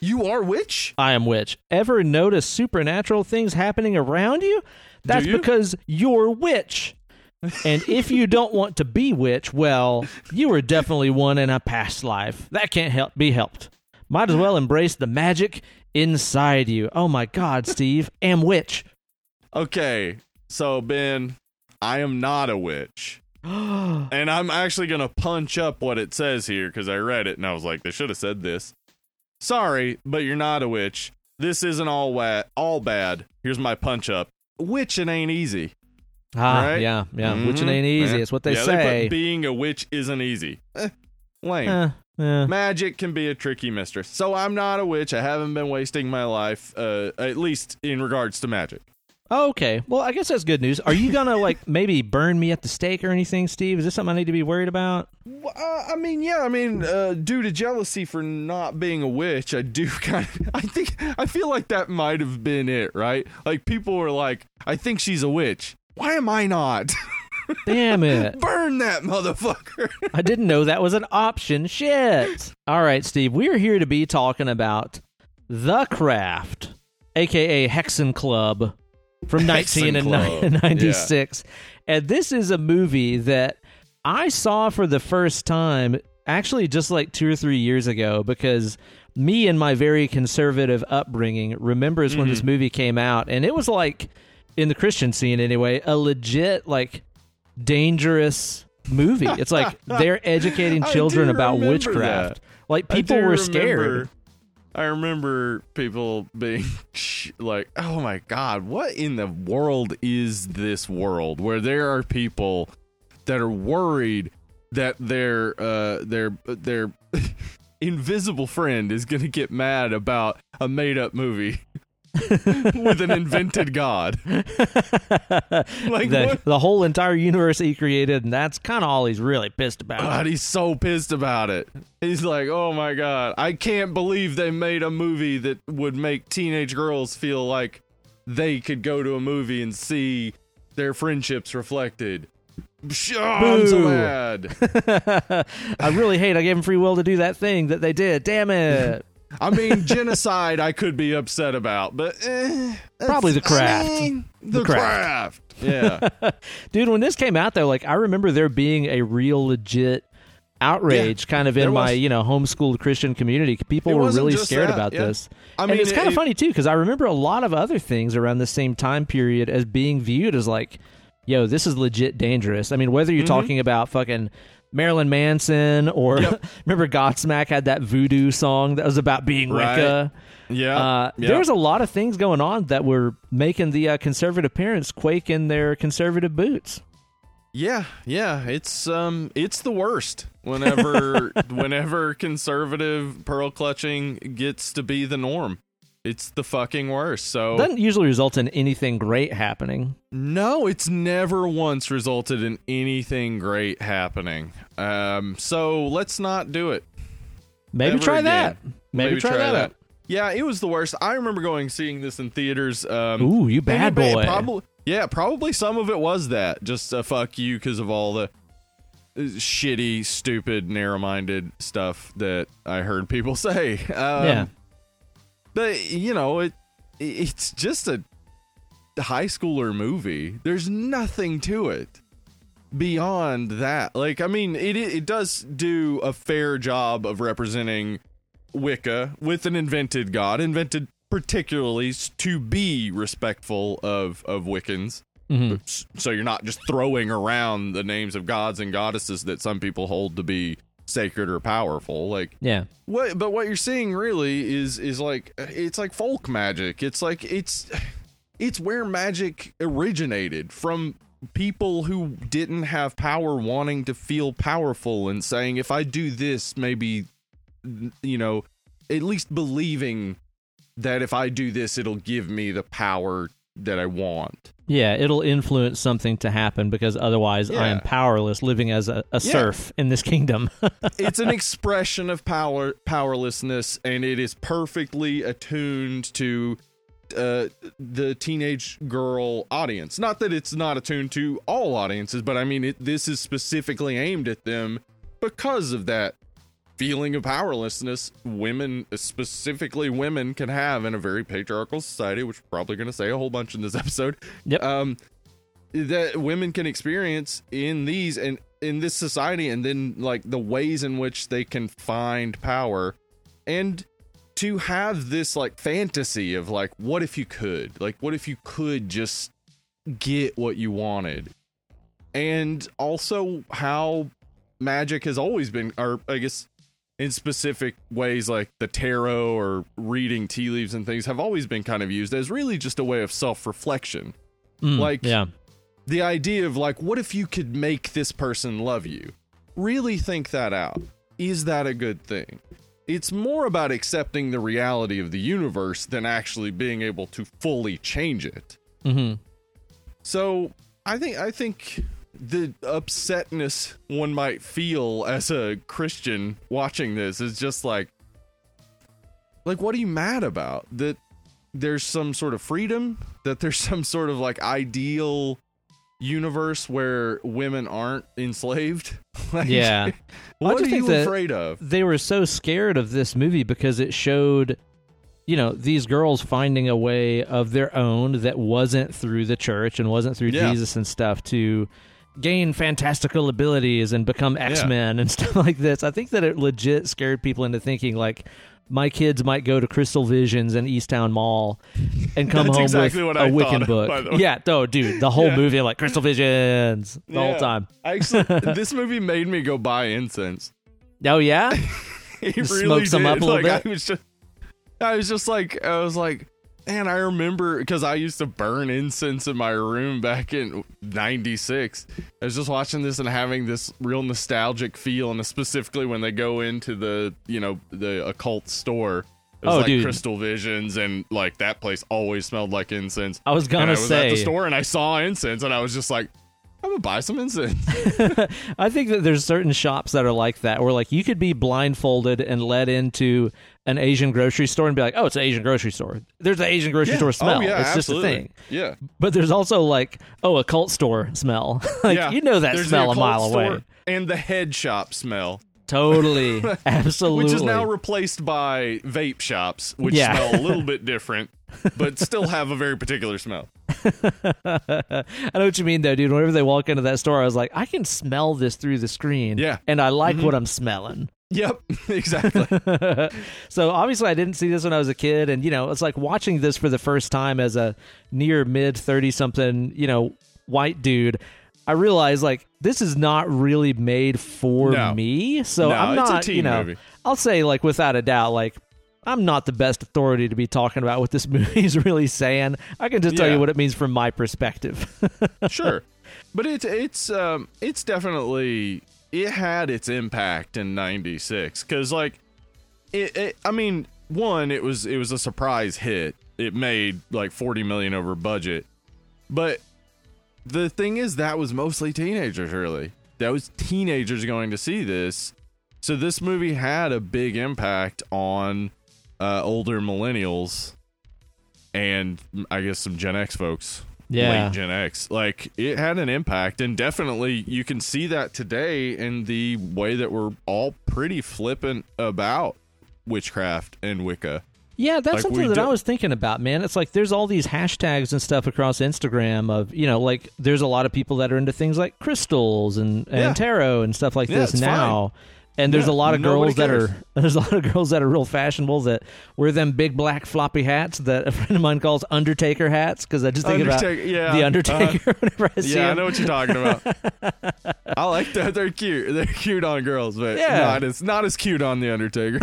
you are witch. I am witch. Ever notice supernatural things happening around you? That's you? because you're witch. and if you don't want to be witch, well, you were definitely one in a past life. That can't help be helped. Might as well embrace the magic inside you. Oh my God, Steve. Am witch. Okay, so Ben, I am not a witch. And I'm actually going to punch up what it says here because I read it and I was like, they should have said this. Sorry, but you're not a witch. This isn't all wa- all bad. Here's my punch up. Witching ain't easy. ah, Right? yeah, yeah. Mhm. Witching ain't easy. Yeah. It's what they yeah, say. put being a witch isn't easy. Eh, lame. Eh, eh. Magic can be a tricky mistress. So I'm not a witch. I haven't been wasting my life, uh, at least in regards to magic. Okay. Well, I guess that's good news. Are you gonna like maybe burn me at the stake or anything, Steve? Is this something I need to be worried about? Well, uh, I mean, yeah, I mean, uh, due to jealousy for not being a witch, I do kind of, I think, I feel like that might have been it, right? Like, people were like, I think she's a witch. Why am I not? Damn it. Burn that motherfucker. I didn't know that was an option. Shit. All right, Steve, we're here to be talking about The Craft, aka Hexen Club from Hexen Club. 1996. And this is a movie that I saw for the first time actually just like 2 or 3 years ago because me and my very conservative upbringing remembers when this Mm-hmm. movie came out and it was like in the Christian scene anyway, a legit like dangerous movie. It's like they're educating children about witchcraft. that. Like people were remember- scared. I remember people being like, "Oh my god, what in the world is this world where there are people that are worried that their uh their their invisible friend is going to get mad about a made-up movie with an invented god." Like the, what? the whole entire universe he created, and that's kind of all he's really pissed about. God, he's so pissed about it. He's like, "Oh my god, I can't believe they made a movie that would make teenage girls feel like they could go to a movie and see their friendships reflected." Oh, I'm so mad. I really hate I gave him free will to do that thing that they did. Damn it. I mean, genocide I could be upset about, but eh, Probably the craft. I mean, the, The craft. craft. Yeah. Dude, when this came out though, like I remember there being a real legit outrage kind of in my, was. you know, homeschooled Christian community. People were really scared that, about yeah. this. I and mean, it's kind of funny too because I remember a lot of other things around the same time period as being viewed as like, yo, this is legit dangerous. I mean, whether you're Mhm. talking about fucking Marilyn Manson or Yep. remember Godsmack had that voodoo song that was about being Right. Wicca. Yeah. Uh, yeah. There's a lot of things going on that were making the uh, conservative parents quake in their conservative boots. Yeah, yeah, it's um it's the worst whenever whenever conservative pearl clutching gets to be the norm. It's the fucking worst. So Doesn't usually result in anything great happening. no, it's never once resulted in anything great happening. Um so let's not do it. Maybe Never try again. that. Maybe, try, that. out. Yeah, it was the worst. I remember going seeing this in theaters. Um, Ooh, you bad boy. Probably, yeah, probably some of it was that. Just a fuck you because of all the uh, shitty, stupid, narrow-minded stuff that I heard people say. Um, Yeah. But you know, it it's just a high schooler movie. There's nothing to it beyond that. Like, I mean, it it does do a fair job of representing Wicca with an invented god, invented particularly to be respectful of of Wiccans. Mhm. So you're not just throwing around the names of gods and goddesses that some people hold to be sacred or powerful. Like Yeah. what but what you're seeing really is is like it's like folk magic. It's like it's it's where magic originated from people who didn't have power wanting to feel powerful and saying if I do this maybe you know at least believing that if I do this it'll give me the power that I want. Yeah, it'll influence something to happen because otherwise I am powerless living as a, a serf in this kingdom. it's an expression of power powerlessness and it is perfectly attuned to uh, the teenage girl audience. Not that it's not attuned to all audiences but i mean it, this is specifically aimed at them because of that feeling of powerlessness women specifically women can have in a very patriarchal society which we're probably going to say a whole bunch in this episode. Yep. um that women can experience in these and in this society and then like the ways in which they can find power. And to have this like fantasy of like what if you could? Like what if you could just get what you wanted? And also how magic has always been or i guess in specific ways like the tarot or reading tea leaves and things have always been kind of used as really just a way of self-reflection. Mm, Like- yeah. the idea of like what if you could make this person love you? Really think that out. Is that a good thing? It's more about accepting the reality of the universe than actually being able to fully change it. Hmm so i think i think the upsetness one might feel as a christian watching this is just like like what are you mad about that there's some sort of freedom that there's some sort of like ideal universe where women aren't enslaved. Like, Yeah. What are you afraid of? they were so scared of this movie because it showed you know these girls finding a way of their own that wasn't through the church and wasn't through Yeah. Jesus and stuff to gain fantastical abilities and become X-Men and stuff like this. I think that it legit scared people into thinking like my kids might go to Crystal Visions and Easttown Mall and come home exactly with a I Wiccan thought, book. by the way. Yeah, oh dude, the whole Yeah. movie like Crystal Visions the whole time. Actually, this movie made me go buy incense. Oh yeah? It really smoke some up a little like, bit? I was just, I was just like, I was like, man, I remember because I used to burn incense in my room back in '96. I was just watching this and having this real nostalgic feel, and specifically when they go into the, you know, the occult store. It was Oh, like dude. Crystal Visions, and like that place always smelled like incense. I was gonna I was say at the store and I saw incense, and I was just like, I'm gonna buy some incense. I think that there's certain shops that are like that, where like you could be blindfolded and led into an Asian grocery store and be like, "Oh, it's an Asian grocery store." There's an Asian grocery store oh, smell. Oh yeah, it's absolutely. just a thing. Yeah. But there's also like, "Oh, a cult store smell." like yeah. you know that There's smell a occult mile away. And the head shop smell, Totally, absolutely. which is now replaced by vape shops, which Yeah. smell a little bit different, but still have a very particular smell. I know what you mean, though, dude. Whenever they walk into that store, I was like, I can smell this through the screen. Yeah. and I like Mhm. what I'm smelling. Yep, exactly. so obviously I didn't see this when I was a kid and you know it's like watching this for the first time as a near mid 30 something you know white dude I realized like this is not really made for No. me so No, I'm not you know movie. I'll say like without a doubt like I'm not the best authority to be talking about what this movie is really saying I can just tell you what it means from my perspective sure, but it's it's um it's definitely it had its impact in '96 because like it, it. I mean, one, it was it was a surprise hit. It made like 40 million over budget, but the thing is that was mostly teenagers. Really, that was teenagers going to see this. So this movie had a big impact on uh, older millennials and I guess some Gen X folks yeah late Gen X. Like it had an impact, and definitely you can see that today in the way that we're all pretty flippant about witchcraft and Wicca. Yeah, that's Like, something that do- I was thinking about, man. It's like there's all these hashtags and stuff across Instagram of, you know, like there's a lot of people that are into things like crystals and, and Yeah. tarot and stuff like Yeah, this now. And there's Yeah, a lot of girls that are there's a lot of girls that are real fashionable that wear them big black floppy hats that a friend of mine calls Undertaker hats because I just think Undertaker- about yeah, the uh, Undertaker whenever I see Yeah, I know what you're talking about. I like that. They're cute. They're cute on girls, but Yeah. not as not as cute on the Undertaker.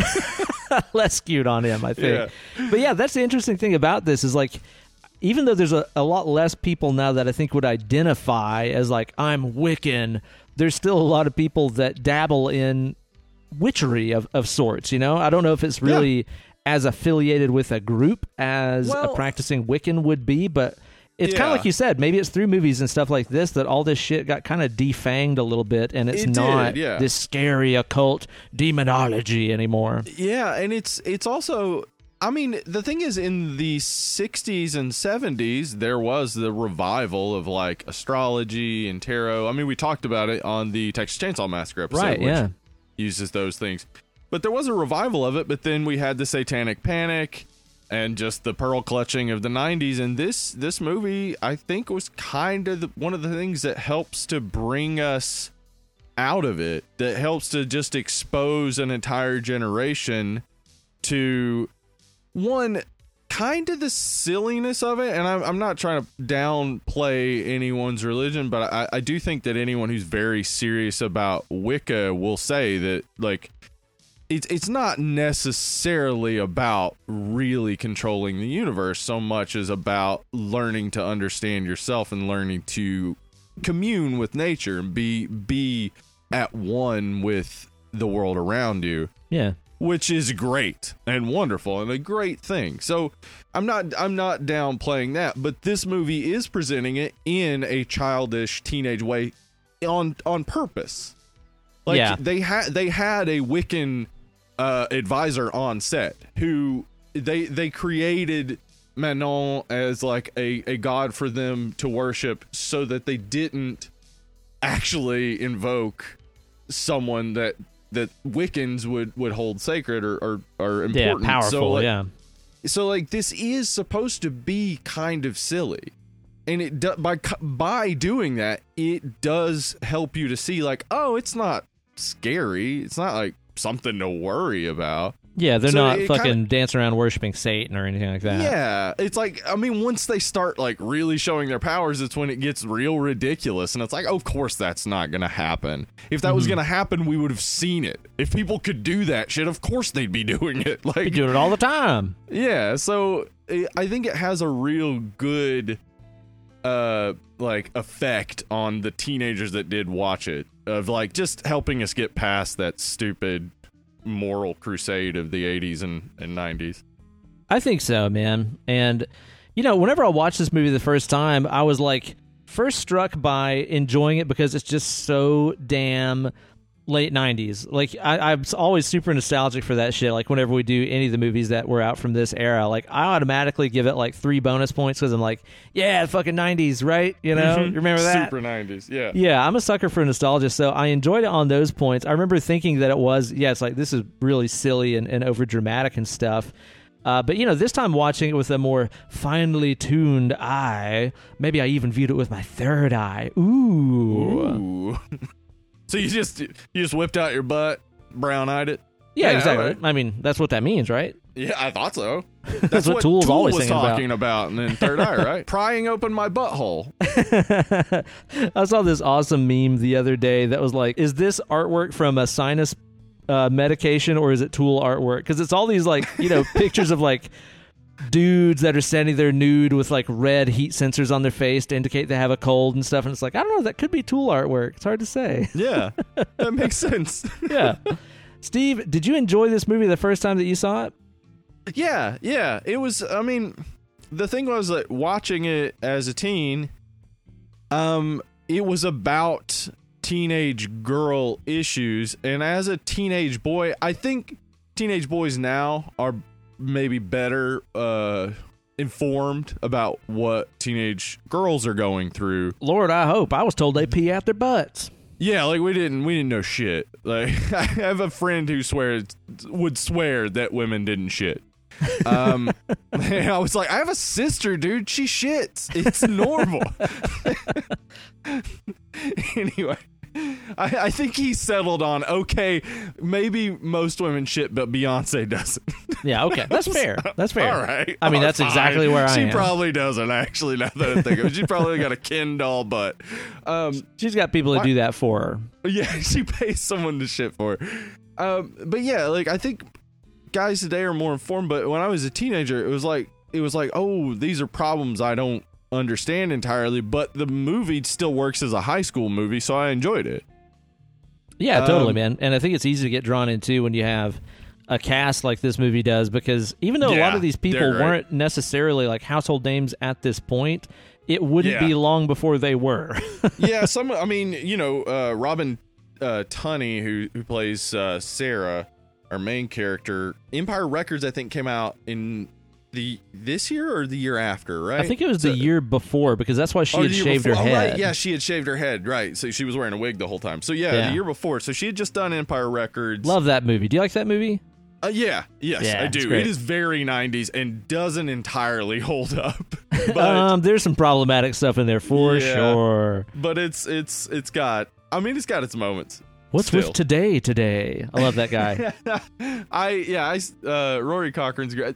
less skewed on him, I think. Yeah. But yeah, that's the interesting thing about this is like even though there's a, a lot less people now that I think would identify as like I'm Wiccan, there's still a lot of people that dabble in witchery of, of sorts, you know? I don't know if it's really as affiliated with a group as Well- a practicing Wiccan would be, but it's kind of like you said, maybe it's through movies and stuff like this that all this shit got kind of defanged a little bit and it's It did, not yeah. this scary occult demonology anymore. Yeah, and it's it's also I mean, the thing is in the 60s and 70s there was the revival of like astrology and tarot. I mean, we talked about it on the Texas Chainsaw Massacre episode Right, which yeah. uses those things. But there was a revival of it, but then we had the Satanic Panic and just the pearl clutching of the 90s and this this movie I think was kind of the, one of the things that helps to bring us out of it that helps to just expose an entire generation to one kind of the silliness of it. And I'm, I'm not trying to downplay anyone's religion but I, I do think that anyone who's very serious about wicca will say that like it's it's not necessarily about really controlling the universe so much as about learning to understand yourself and learning to commune with nature and be be at one with the world around you Yeah. which is great and wonderful and a great thing. So I'm not I'm not downplaying that, but this movie is presenting it in a childish teenage way on on purpose. Like Yeah. they had they had a Wiccan uh, advisor on set who they they created Manon as like a, a god for them to worship so that they didn't actually invoke someone that that Wiccans would would hold sacred or or, or Yeah, powerful. So, like, yeah. so like this is supposed to be kind of silly and it do, by by doing that it does help you to see like oh it's not scary it's not like something to worry about Yeah, they're So not fucking kinda- dancing around worshiping Satan or anything like that. yeah it's like i mean once they start like really showing their powers it's when it gets real ridiculous and it's like oh, of course that's not gonna happen if that was mm-hmm. gonna happen we would have seen it if people could do that shit of course they'd be doing it like do it all the time. Yeah, so i I think it has a real good uh like effect on the teenagers that did watch it of like just helping us get past that stupid moral crusade of the 80s and, and 90s. I think so, man. And you know, whenever I watched this movie the first time, I was like first struck by enjoying it because it's just so damn late 90s. Like I, I'm always super nostalgic for that shit. Like whenever we do any of the movies that were out from this era, like I automatically give it like three bonus points because I'm like, yeah, fucking 90s, right? You know, you remember that? Super 90s, yeah. Yeah, I'm a sucker for nostalgia, so I enjoyed it on those points. I remember thinking that it was, yeah, it's like this is really silly and, and over dramatic and stuff. Uh, but you know, this time watching it with a more finely tuned eye, maybe I even viewed it with my third eye. Ooh, Ooh. so you just you just whipped out your butt, brown-eyed it? yeah, Yeah, exactly. alright. I mean, that's what that means, right? Yeah, I thought so. That's, what Tool's Tool always was singing about. talking about. and then third eye, right? Prying open my butthole. I saw this awesome meme the other day that was like, "Is this artwork from a sinus uh, medication or is it Tool artwork?" Because it's all these like you know pictures of like dudes that are standing there nude with like red heat sensors on their face to indicate they have a cold and stuff, and it's like I don't know, that could be Tool artwork. It's hard to say. Yeah, that makes sense. yeah. Steve, did you enjoy this movie the first time that you saw it? Yeah, yeah. It was. I mean, the thing was that watching it as a teen, um, it was about teenage girl issues, and as a teenage boy, I think teenage boys now are maybe better uh informed about what teenage girls are going through Lord, I hope. I was told they pee out their butts. Yeah, like we didn't we didn't know shit. Like I have a friend who swears would swear that women didn't shit. Um and I was like, I have a sister, dude. She shits. It's normal. anyway. I, I think he settled on okay, maybe most women shit, but Beyonce doesn't. Yeah, okay. That's fair. That's fair. All right. I mean, that's fine. exactly where I she am. probably doesn't actually. Now that I think of it, she probably got a Ken doll butt. Um, She's got people to do that for her. Yeah, she pays someone to shit for. her. Um, but yeah, like I think guys today are more informed. But when I was a teenager, it was like it was like, oh, these are problems I don't understand entirely. But the movie still works as a high school movie, so I enjoyed it. Yeah, totally, Um, man. And I think it's easy to get drawn into when you have a cast like this movie does because even though a lot of these people weren't necessarily like household names at this point, it wouldn't Yeah. be long before they were. yeah, some. I mean, you know, uh, Robin uh, Tunney, who who plays uh, Sarah, our main character. Empire Records, I think, came out in the this year or the year after, right? I think it was the year before because that's why she Oh, had shaved her before. Oh, head. right. Yeah, she had shaved her head. Right. So she was wearing a wig the whole time. So yeah, Yeah. the year before. So she had just done Empire Records. Love that movie. Do you like that movie? Uh, yeah. Yes, Yeah, I do. It is very 90s and doesn't entirely hold up. but um, there's some problematic stuff in there for Yeah. sure. but it's it's it's got. I mean, it's got its moments. What's Still. with today? Today, I love that guy. I yeah, I uh Rory Cochran's great.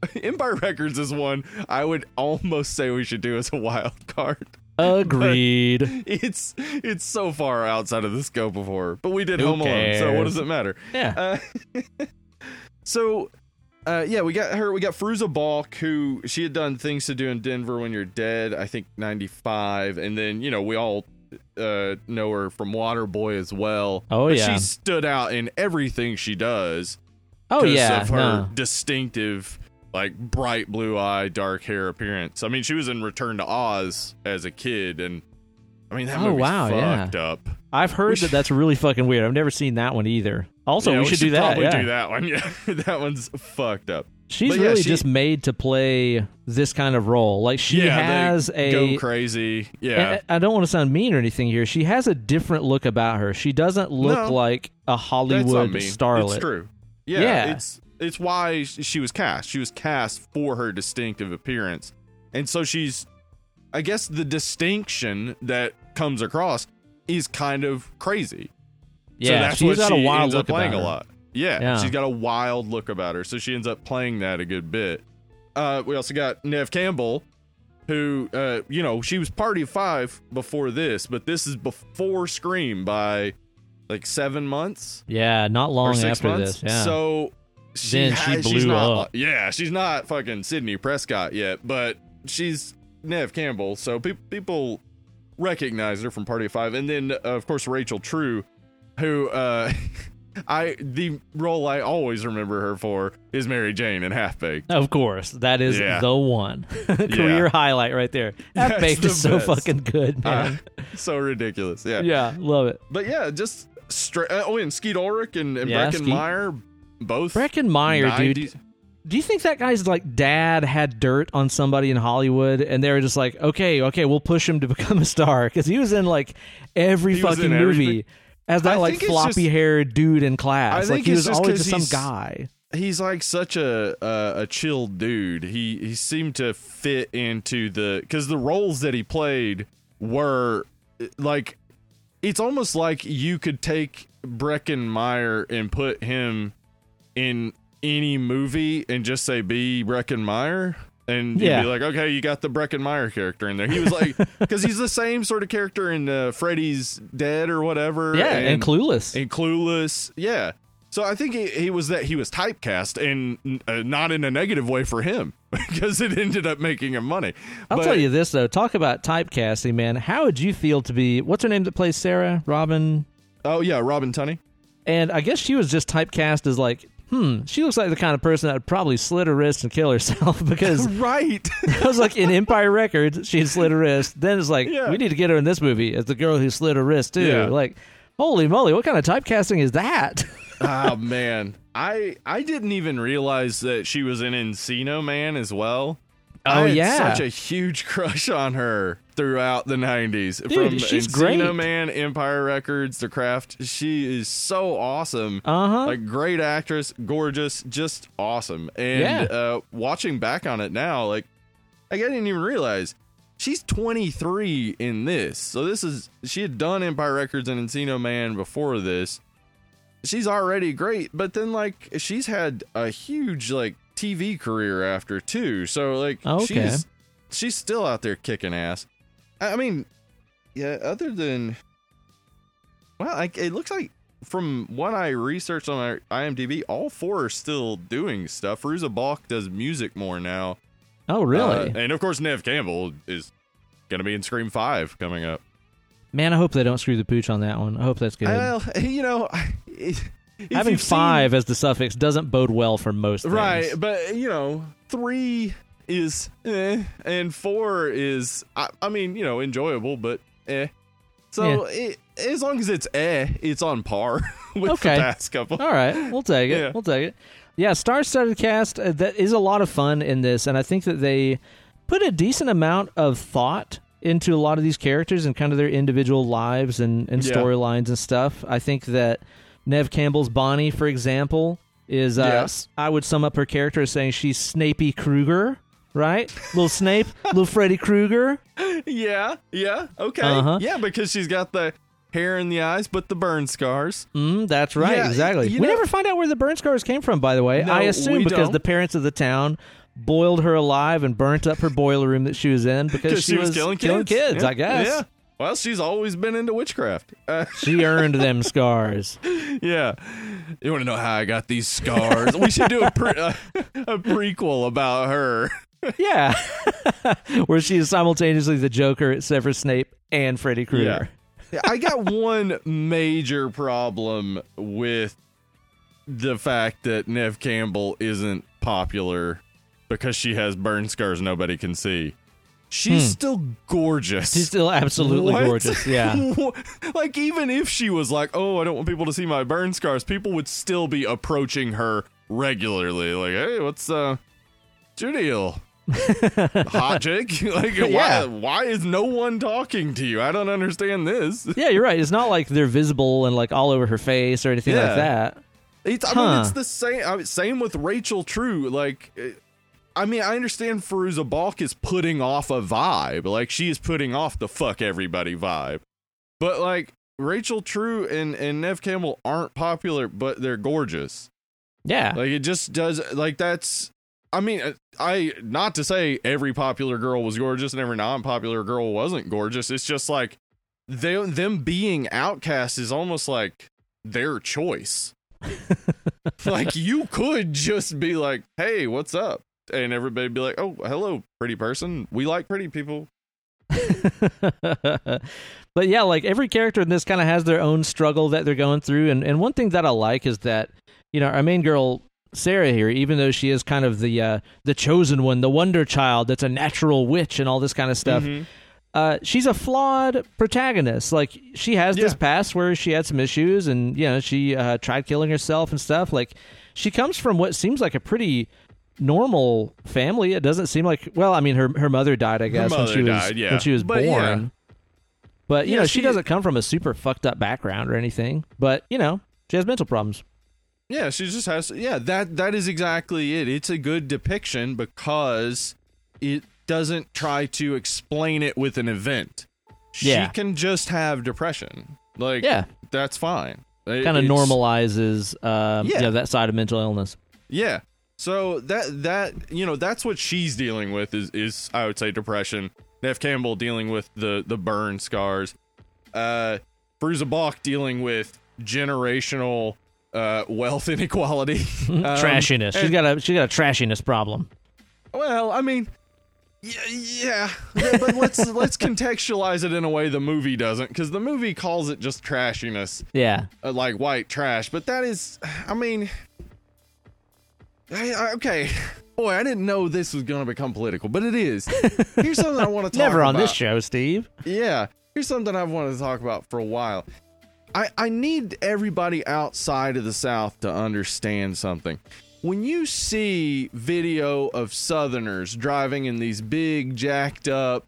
Empire Records is one I would almost say we should do as a wild card. Agreed. It's it's so far outside of the scope of horror, but we did Who Home Alone, so what does it matter? Yeah. Uh, so, uh, yeah, we got her. We got Fairuza Balk, who she had done things to do in Denver when you're dead. I think '95, and then you know we all uh, know her from Waterboy as well. Oh, But yeah. she stood out in everything she does. Oh yeah. of her no. distinctive, like bright blue eye, dark hair appearance. I mean, she was in Return to Oz as a kid, and I mean that Oh, movie's wow, yeah. fucked up. I've heard should- that that's really fucking weird. I've never seen that one either. Also, Yeah, we should do that. Probably yeah. do that one. Yeah, that one's fucked up. She's But yeah, really she- just made to play this kind of role. Like she yeah, has a go crazy. Yeah, I don't want to sound mean or anything here. She has a different look about her. She doesn't look No. like a Hollywood starlet. It's true. Yeah, Yeah. it's it's why she was cast. She was cast for her distinctive appearance, and so she's, I guess, the distinction that comes across is kind of crazy. so Yeah, that's she's what got she a wild ends look up playing a lot. Yeah, yeah, she's got a wild look about her, so she ends up playing that a good bit. Uh, we also got Neve Campbell, who, uh, you know, she was Party of Five before this, but this is before Scream by like seven months Yeah, not long after months. this. Yeah. So she Then she blew she's not, up. yeah, she's not fucking Sidney Prescott yet, but she's Neve Campbell. So pe- people recognize her from Party of Five, and then uh, of course Rachel True, who uh, I the role I always remember her for is Mary Jane in Half Baked. of course, that is Yeah. the one career highlight right there. That's baked is so best. fucking good, Uh, man. so ridiculous. Yeah. yeah, love it. But yeah, just straight. Uh, oh, and Skeet Ulrich and, and Yeah, Breckin Skeet. Meyer, both. Breckin Meyer, dude. Do you think that guy's like dad had dirt on somebody in Hollywood and they were just like, okay, okay, we'll push him to become a star? Because he was in like every He fucking movie everything. as that I like floppy just- haired dude in class. I like he was just always just some guy. he's like such a a, a chill dude. He he seemed to fit into the because the roles that he played were like it's almost like you could take Breckin Meyer and put him in any movie and just say be Breckin Meyer. And you'd Yeah. be like, okay, you got the Breckin Meyer character in there. He was like, because he's the same sort of character in uh, Freddy's Dead or whatever. Yeah, and, clueless. and clueless. Yeah. So I think he, he was that he was typecast and uh, not in a negative way for him because it ended up making him money. I'll But- tell you this though. Talk about typecasting, man. How would you feel to be what's her name that plays Sarah? Robin Oh yeah, Robin Tunney. And I guess she was just typecast as like, hmm, she looks like the kind of person that would probably slit her wrist and kill herself because right. I was like in Empire Records, she slit her wrist. Then it's like, Yeah. we need to get her in this movie as the girl who slit her wrist too. Yeah. Like, holy moly, what kind of typecasting is that? oh man, I I didn't even realize that she was in Encino Man as well. Oh, I had yeah. such a huge crush on her throughout the '90s. Dude, she's Encino great. Man, Empire Records, The Craft. She is so awesome. Uh huh. like great actress, gorgeous, just awesome. And Yeah. uh, watching back on it now, like like, I didn't even realize she's 23 in this. So this is she had done Empire Records and Encino Man before this. She's already great, but then like she's had a huge like TV career after too. So like Okay. she's she's still out there kicking ass. I mean, yeah. Other than well, it looks like from what I researched on our IMDb, all four are still doing stuff. Fairuza Balk does music more now. oh, really? Uh, and of course, Neve Campbell is going to be in Scream 5 coming up. Man, I hope they don't screw the pooch on that one. I hope that's good. Well, you know, Having you've seen- five as the suffix doesn't bode well for most things. right? But you know, three is eh, and four is, I, I mean, you know, enjoyable, but eh. So it, as long as it's eh, it's on par with Okay. the past couple. All right, we'll take it. Yeah. We'll take it. Yeah, star-studded cast. Uh, that is a lot of fun in this, and I think that they put a decent amount of thought into a lot of these characters and kind of their individual lives and, and Yeah. storylines and stuff. I think that Neve Campbell's Bonnie, for example, is uh, Yes. I would sum up her character as saying she's Snapey Krueger, right? little Snape, little Freddy Krueger. Yeah, yeah, okay, Uh-huh. yeah, because she's got the hair in the eyes, but the burn scars. Mm, that's right, Yeah, exactly. we know- never find out where the burn scars came from, by the way. No, I assume because don't. the parents of the town boiled her alive and burnt up her boiler room that she was in because Because she, was, killing kids. kids, Yeah, I guess. Yeah. Well, she's always been into witchcraft. Uh, She earned them scars. yeah. You want to know how I got these scars? we should do a, pre- uh, a prequel about her. Yeah. where she is simultaneously the Joker, Severus Snape, and Freddy Krueger. Yeah, I got one major problem with the fact that Neve Campbell isn't popular because she has burn scars nobody can see. She's Hmm. still gorgeous. She's still absolutely What? gorgeous. Yeah. like even if she was like, "Oh, I don't want people to see my burn scars," people would still be approaching her regularly. Like, hey, what's uh, what's your deal? Hot chick? like, Yeah. why, why is no one talking to you? I don't understand this. Yeah, you're right. It's not like they're visible and like all over her face or anything Yeah. like that. It's, I mean, Huh. it's the same. I mean, same with Rachel True. Like, eh, I mean, I understand Fairuza Balk is putting off a vibe. Like, she is putting off the fuck everybody vibe. But like, Rachel True and and Neve Campbell aren't popular, but they're gorgeous. Yeah. Like, it just does. Like, that's. I mean, uh, I not to say every popular girl was gorgeous and every non-popular girl wasn't gorgeous. It's just like they them being outcast is almost like their choice. like you could just be like, "Hey, what's up?" and everybody be like, "Oh, hello, pretty person. We like pretty people." but yeah, like every character in this kind of has their own struggle that they're going through, and and one thing that I like is that you know our main girl Sarah here, even though she is kind of the uh, the chosen one, the wonder child that's a natural witch and all this kind of stuff. Mhm. Uh, she's a flawed protagonist. Like she has this past where she had some issues, and you know she uh, tried killing herself and stuff. Like she comes from what seems like a pretty normal family. It doesn't seem like well, I mean her her mother died, I guess, when she was yeah. when she was But, born. yeah. But you Yeah, know, she, she- doesn't come from a super fucked up background or anything. But you know, she has mental problems. Yeah, she just has. Yeah, that that is exactly it. It's a good depiction because it doesn't try to explain it with an event. Yeah. She can just have depression. Like, Yeah, that's fine. It- kind of normalizes um, Yeah. you know, that side of mental illness. Yeah. So that that you know that's what she's dealing with is is I would say depression. Neve Campbell dealing with the the burn scars. Uh, Fairuza Balk dealing with generational uh wealth inequality. Um, trashiness. She's and- got a she's got a trashiness problem. Well, I mean, yeah, yeah, but let's let's contextualize it in a way the movie doesn't, because the movie calls it just trashiness, Yeah, uh, like white trash. But that is, I mean, I, I- okay, boy, I didn't know this was gonna become political, but it is. Here's something I want to talk about. never on about. this show, Steve. Yeah, here's something I've wanted to talk about for a while. I, I need everybody outside of the South to understand something. When you see video of Southerners driving in these big, jacked up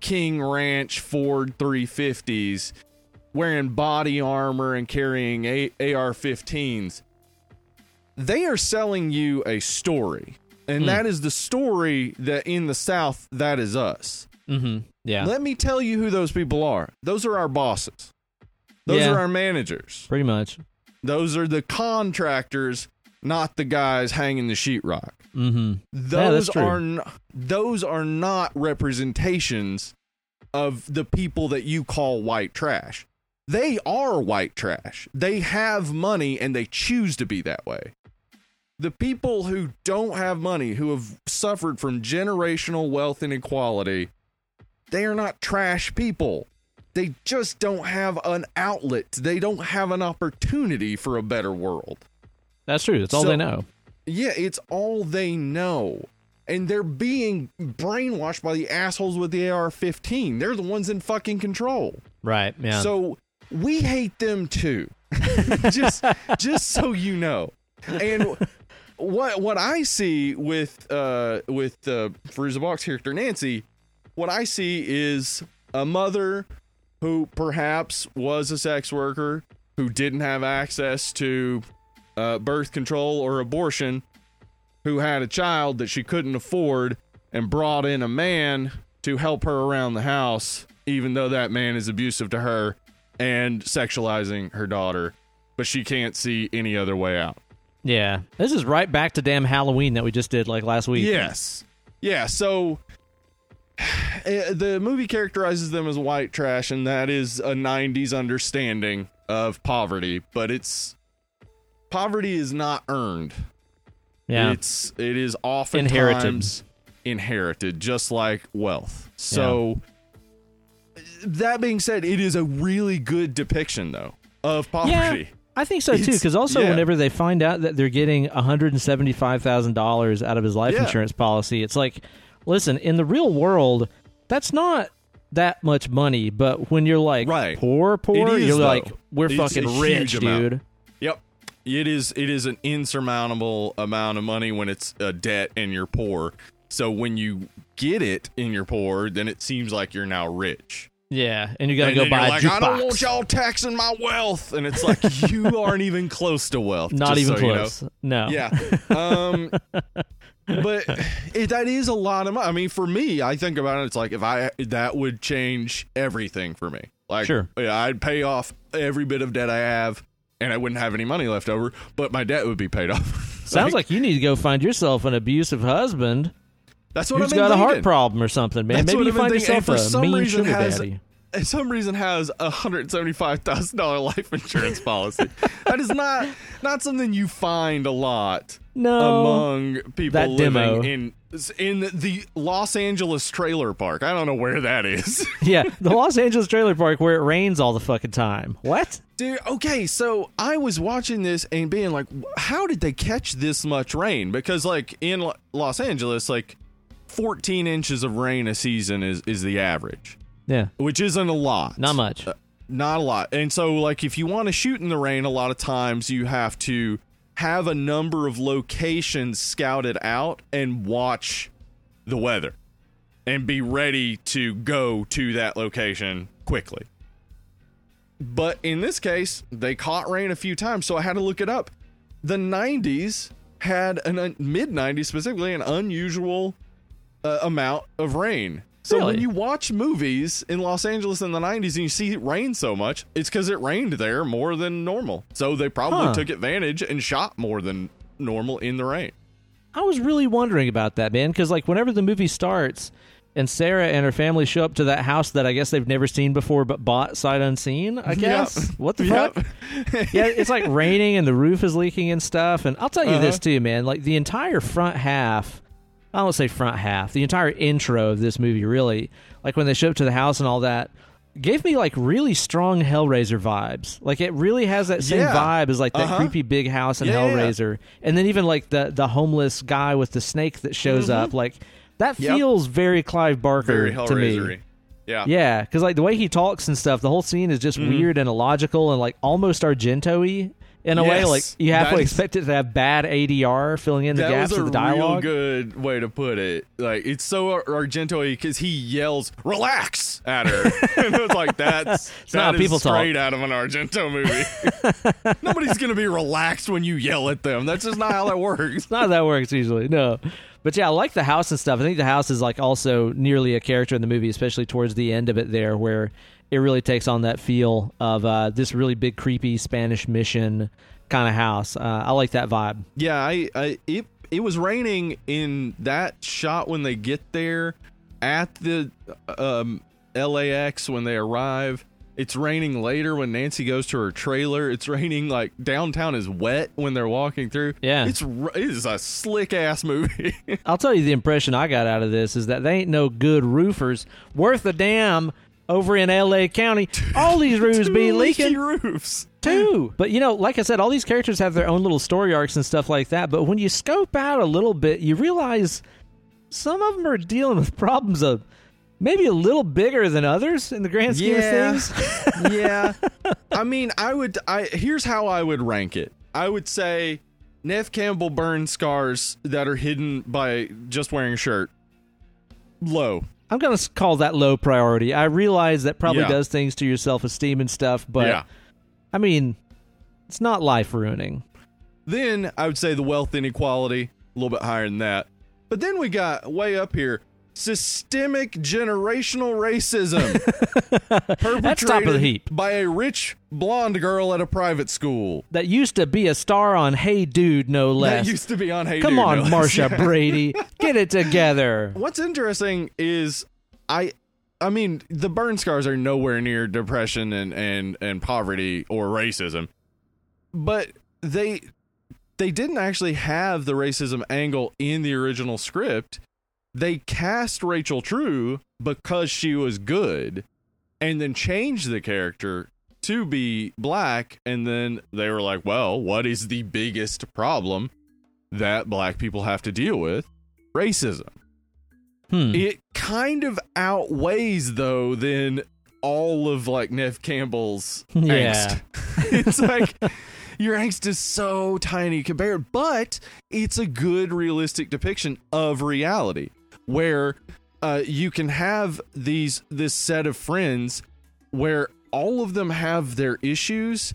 King Ranch Ford 350s, wearing body armor and carrying A- AR 15s, they are selling you a story. And Hmm. that is the story that in the South, that is us. Mm-hmm. Yeah, Let me tell you who those people are. Those are our bosses. Those Yeah. are our managers. pretty much. Those are the contractors, not the guys hanging the sheetrock. Mm-hmm. Those true. are n- those are not representations of the people that you call white trash. They are white trash. They have money and they choose to be that way. The people who don't have money, who have suffered from generational wealth inequality, they are not trash people. They just don't have an outlet. They don't have an opportunity for a better world. That's true. That's all So- they know. Yeah, it's all they know. And they're being brainwashed by the assholes with the AR 15. They're the ones in fucking control. Right. Yeah. So we hate them too. just just so you know. And what what I see with uh with uh Fairuza Balk's character Nancy, what I see is a mother who perhaps was a sex worker who didn't have access to uh, birth control or abortion, who had a child that she couldn't afford and brought in a man to help her around the house, even though that man is abusive to her and sexualizing her daughter, but she can't see any other way out. yeah. This is right back to damn Halloween that we just did like last week. Yes. Yeah, so the movie characterizes them as white trash, and that is a 90s understanding of poverty, but it's poverty is not earned. Yeah. It's it is oftentimes Inherited. inherited, just like wealth. So that being said, it is a really good depiction though of poverty. I think so too, because also yeah. whenever they find out that they're getting one hundred and seventy-five thousand dollars out of his life Yeah. insurance policy, it's like, listen, in the real world, that's not that much money. But when you're like Right. poor, poor, is, you're though. like, we're It's fucking rich, dude. Yep. It is it is an insurmountable amount of money when it's a debt and you're poor. So when you get it and you're poor, then it seems like you're now rich. Yeah, and you got to And go buy like. I don't want y'all taxing my wealth, and it's like you aren't even close to wealth. Not even so you know. close. No. Yeah. Um, but it, that is a lot of money. I mean, for me, I think about it. It's like if I that would change everything for me. Like, Sure. yeah, I'd pay off every bit of debt I have, and I wouldn't have any money left over. But my debt would be paid off. Sounds like you need to go find yourself an abusive husband that's what who's I've got a heart problem or something, man. That's Maybe you find thinking, yourself a mean reason sugar has- daddy. And some reason has a hundred seventy five thousand dollar life insurance policy. that is not not something you find a lot. No. among people that living demo. in in the Los Angeles trailer park. I don't know where that is. yeah, the Los Angeles trailer park where it rains all the fucking time. What? Dude, okay, so I was watching this and being like, how did they catch this much rain? Because like in Lo- Los Angeles, like 14 inches of rain a season is is the average, Yeah, which isn't a lot. not much. not a lot. And so like if you want to shoot in the rain, a lot of times you have to have a number of locations scouted out and watch the weather and be ready to go to that location quickly. But in this case, they caught rain a few times, so I had to look it up. The 90s had an un- mid 90s specifically an unusual uh, amount of rain. So when you watch movies in Los Angeles in the 90s and you see it rain so much, it's because it rained there more than normal. So they probably Huh. took advantage and shot more than normal in the rain. I was really wondering about that, man, because like whenever the movie starts and Sarah and her family show up to that house that I guess they've never seen before but bought sight unseen, I guess. What the Yep. fuck? yeah, it's like raining and the roof is leaking and stuff. And I'll tell you this Uh-huh. too, man. Like the entire front half, I don't say front half, the entire intro of this movie, really, like when they show up to the house and all that, gave me like really strong Hellraiser vibes. Like it really has that same Yeah. vibe as like that Uh-huh. creepy big house in Yeah, yeah, yeah. Hellraiser, and then even like the the homeless guy with the snake that shows up, like that Mm-hmm. Yep. feels very Clive Barker Very to me. Yeah. Yeah, because like the way he talks and stuff, the whole scene is just Mhm. weird and illogical and like almost Argento-y in a way. Like you have that to is- expect it to have bad ADR filling in the gaps of the dialogue. good way to put it. Like it's so Argento because he yells "relax" at her, and it was like that's It's that not people talk. straight out of an Argento movie. Nobody's gonna be relaxed when you yell at them. That's just not how that works. Not how that works usually. No. But yeah, I like the house and stuff. I think the house is like also nearly a character in the movie, especially towards the end of it there, where it really takes on that feel of uh, this really big, creepy Spanish mission kind of house. Uh, I like that vibe. Yeah, I, I it it was raining in that shot when they get there at the um, LAX when they arrive. It's raining later when Nancy goes to her trailer. It's raining like downtown is wet when they're walking through. Yeah. it's it is a slick ass movie. I'll tell you the impression I got out of this is that they ain't no good roofers worth a damn over in LA County. All these roofs be leaking roofs. too. But you know, like I said, all these characters have their own little story arcs and stuff like that. But when you scope out a little bit, you realize some of them are dealing with problems of maybe a little bigger than others in the grand scheme Yeah. of things. yeah. I mean, I would. I here's how I would rank it. I would say Neve Campbell burn scars that are hidden by just wearing a shirt. Low. I'm gonna call that low priority. I realize that probably Yeah. does things to your self esteem and stuff, but yeah. I mean, it's not life ruining. Then I would say the wealth inequality a little bit higher than that. But then we got way up here systemic generational racism perpetrated That's top of the heap. by a rich blonde girl at a private school. That used to be a star on Hey Dude, no less. That used to be on Hey Dude. Come Dude, on, no. Marcia Brady, get it together. What's interesting is I I mean the burn scars are nowhere near depression and and and poverty or racism. But they they didn't actually have the racism angle in the original script. They cast Rachel True because she was good and then changed the character to be black and then they were like, "Well, what is the biggest problem that black people have to deal with?" Racism Hmm. it kind of outweighs though then all of like Neve Campbell's Yeah. angst. it's like your angst is so tiny compared, but it's a good realistic depiction of reality where uh, you can have these this set of friends where all of them have their issues,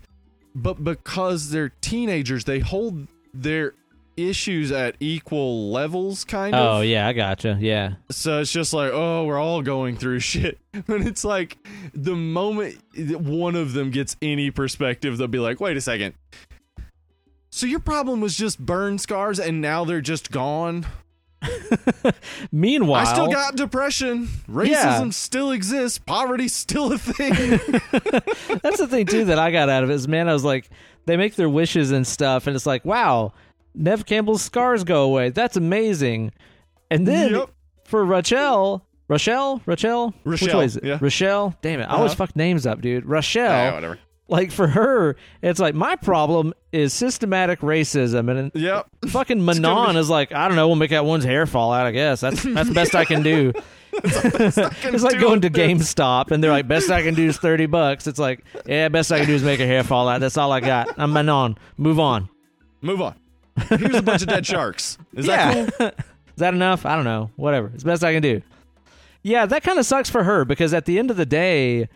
but because they're teenagers, they hold their issues at equal levels, kind of. Oh yeah, I gotcha. Yeah. So it's just like, oh, we're all going through shit. But it's like the moment one of them gets any perspective, they'll be like, wait a second. So your problem was just burn scars and now they're just gone? Meanwhile, I still got depression. Racism Yeah. still exists. Poverty's still a thing. That's the thing too that I got out of it is man, I was like, they make their wishes and stuff, and it's like, wow, Neve Campbell's scars go away. That's amazing. And then Yep. for Rachel, Rochelle, Rochelle, which Rochelle, way is it? yeah. Rochelle. Damn it, I always Uh-huh. fuck names up, dude. Rochelle. Yeah, whatever. Like for her, it's like my problem is systematic racism, and Yep. fucking Manon be- is like, I don't know, we'll make that one's hair fall out. I guess that's that's the best I can do. it's like going to. GameStop and they're like, best I can do is thirty bucks. It's like, yeah, best I can do is make a hair fall out. That's all I got. I'm Manon. Move on. Move on. Here's a bunch of dead sharks. Is yeah. that cool? is that enough? I don't know. Whatever. It's best I can do. Yeah, that kind of sucks for her because at the end of the day,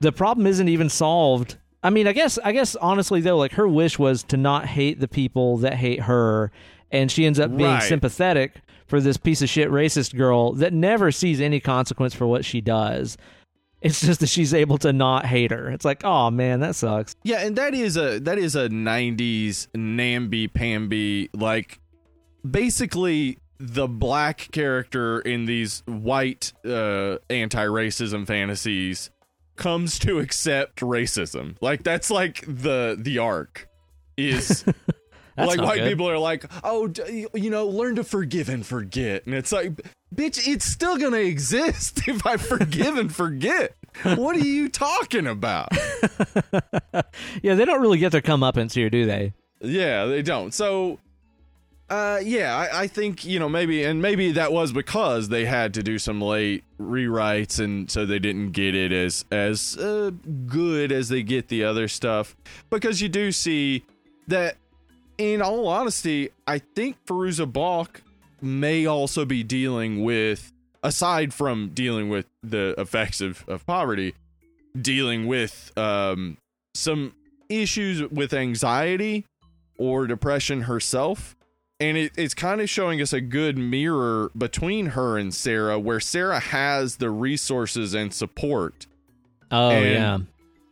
the problem isn't even solved. I mean, I guess I guess honestly though, like her wish was to not hate the people that hate her, and she ends up being Right. sympathetic for this piece of shit racist girl that never sees any consequence for what she does. It's just that she's able to not hate her. It's like, oh man, that sucks. Yeah, and that is a that is a '90s namby pamby like basically the black character in these white uh, anti-racism fantasies comes to accept racism. Like that's like the the arc is like white good. people are like, oh, d- you know, learn to forgive and forget, and it's like, bitch, it's still gonna exist if I forgive and forget. What are you talking about? Yeah, they don't really get their comeuppance here, do they? Yeah, they don't. So, uh, yeah, I, I think you know maybe, and maybe that was because they had to do some late rewrites, and so they didn't get it as as uh, good as they get the other stuff. Because you do see that, in all honesty, I think Fairuza Balk may also be dealing with, aside from dealing with the effects of, of poverty, dealing with um some issues with anxiety or depression herself. And it, it's kind of showing us a good mirror between her and Sarah, where Sarah has the resources and support. Oh And- yeah,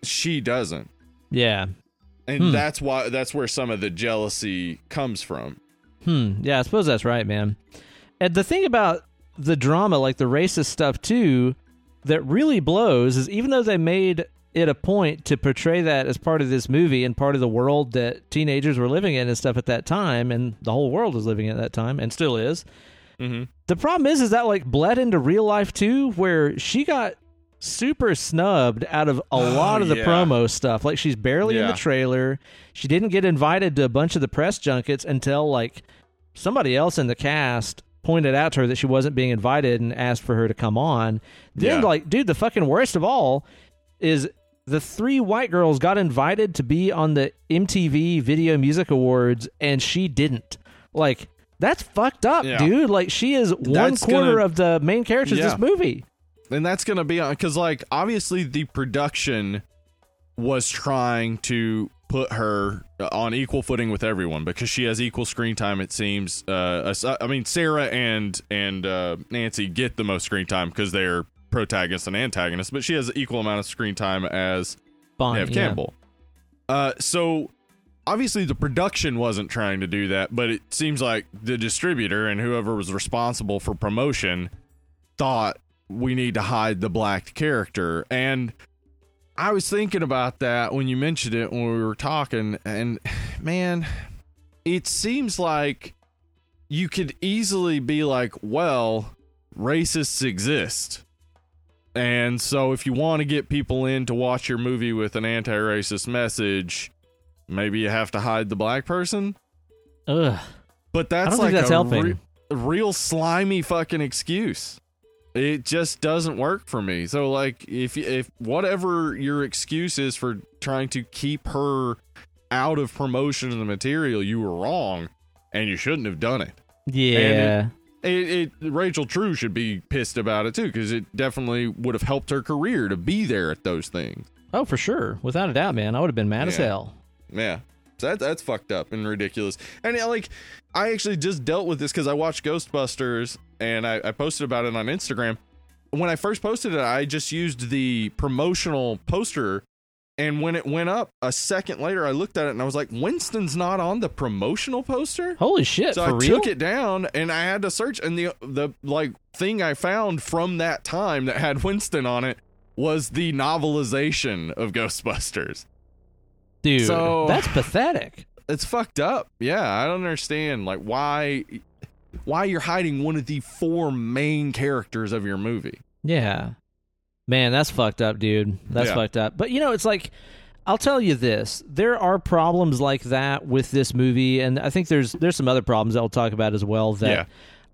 She doesn't. yeah. And Hmm. that's why that's where some of the jealousy comes from. Hmm. Yeah, I suppose that's right, man. And the thing about the drama, like the racist stuff too, that really blows is even though they made it a point to portray that as part of this movie and part of the world that teenagers were living in and stuff at that time, and the whole world was living in at that time and still is. Mm-hmm. The problem is, is that like bled into real life too, where she got super snubbed out of a lot of the yeah. promo stuff. Like she's barely in the trailer. She didn't get invited to a bunch of the press junkets until like somebody else in the cast pointed out to her that she wasn't being invited and asked for her to come on. Then Yeah. like, dude, the fucking worst of all is the three white girls got invited to be on the MTV Video Music Awards and she didn't. Like that's fucked up, Yeah. dude. Like she is one That's quarter gonna- of the main characters of this movie. and that's gonna be on because like obviously the production was trying to put her on equal footing with everyone because she has equal screen time it seems uh i mean sarah and and uh nancy get the most screen time because they're protagonist and antagonist but she has an equal amount of screen time as Bonnie, Neve yeah. Campbell. Uh, so obviously the production wasn't trying to do that, but it seems like the distributor and whoever was responsible for promotion thought we need to hide the black character. And I was thinking about that when you mentioned it when we were talking, and man, it seems like you could easily be like, well, racists exist. And so if you want to get people in to watch your movie with an anti-racist message, maybe you have to hide the black person. Ugh. But I that's don't like think that's a helping. re- real slimy fucking excuse. it just doesn't work for me. So like if if whatever your excuse is for trying to keep her out of promotion of the material, you were wrong and you shouldn't have done it. Yeah. It, it Rachel True should be pissed about it too because it definitely would have helped her career to be there at those things. oh, for sure. Without a doubt, man. I would have been mad as hell. Yeah. So that, that's fucked up and ridiculous. And yeah, like, I actually just dealt with this because I watched Ghostbusters and I, I posted about it on Instagram. When I first posted it, I just used the promotional poster. And when it went up a second later, I looked at it and I was like, Winston's not on the promotional poster. Holy shit, So I real? took it down and I had to search. And the the like thing I found from that time that had Winston on it was the novelization of Ghostbusters. Dude, So- that's pathetic. it's fucked up. Yeah, I don't understand like why why you're hiding one of the four main characters of your movie. Yeah. Man, that's fucked up, dude. That's Yeah. fucked up. But you know, it's like I'll tell you this. There are problems like that with this movie and I think there's there's some other problems that we'll talk about as well that Yeah.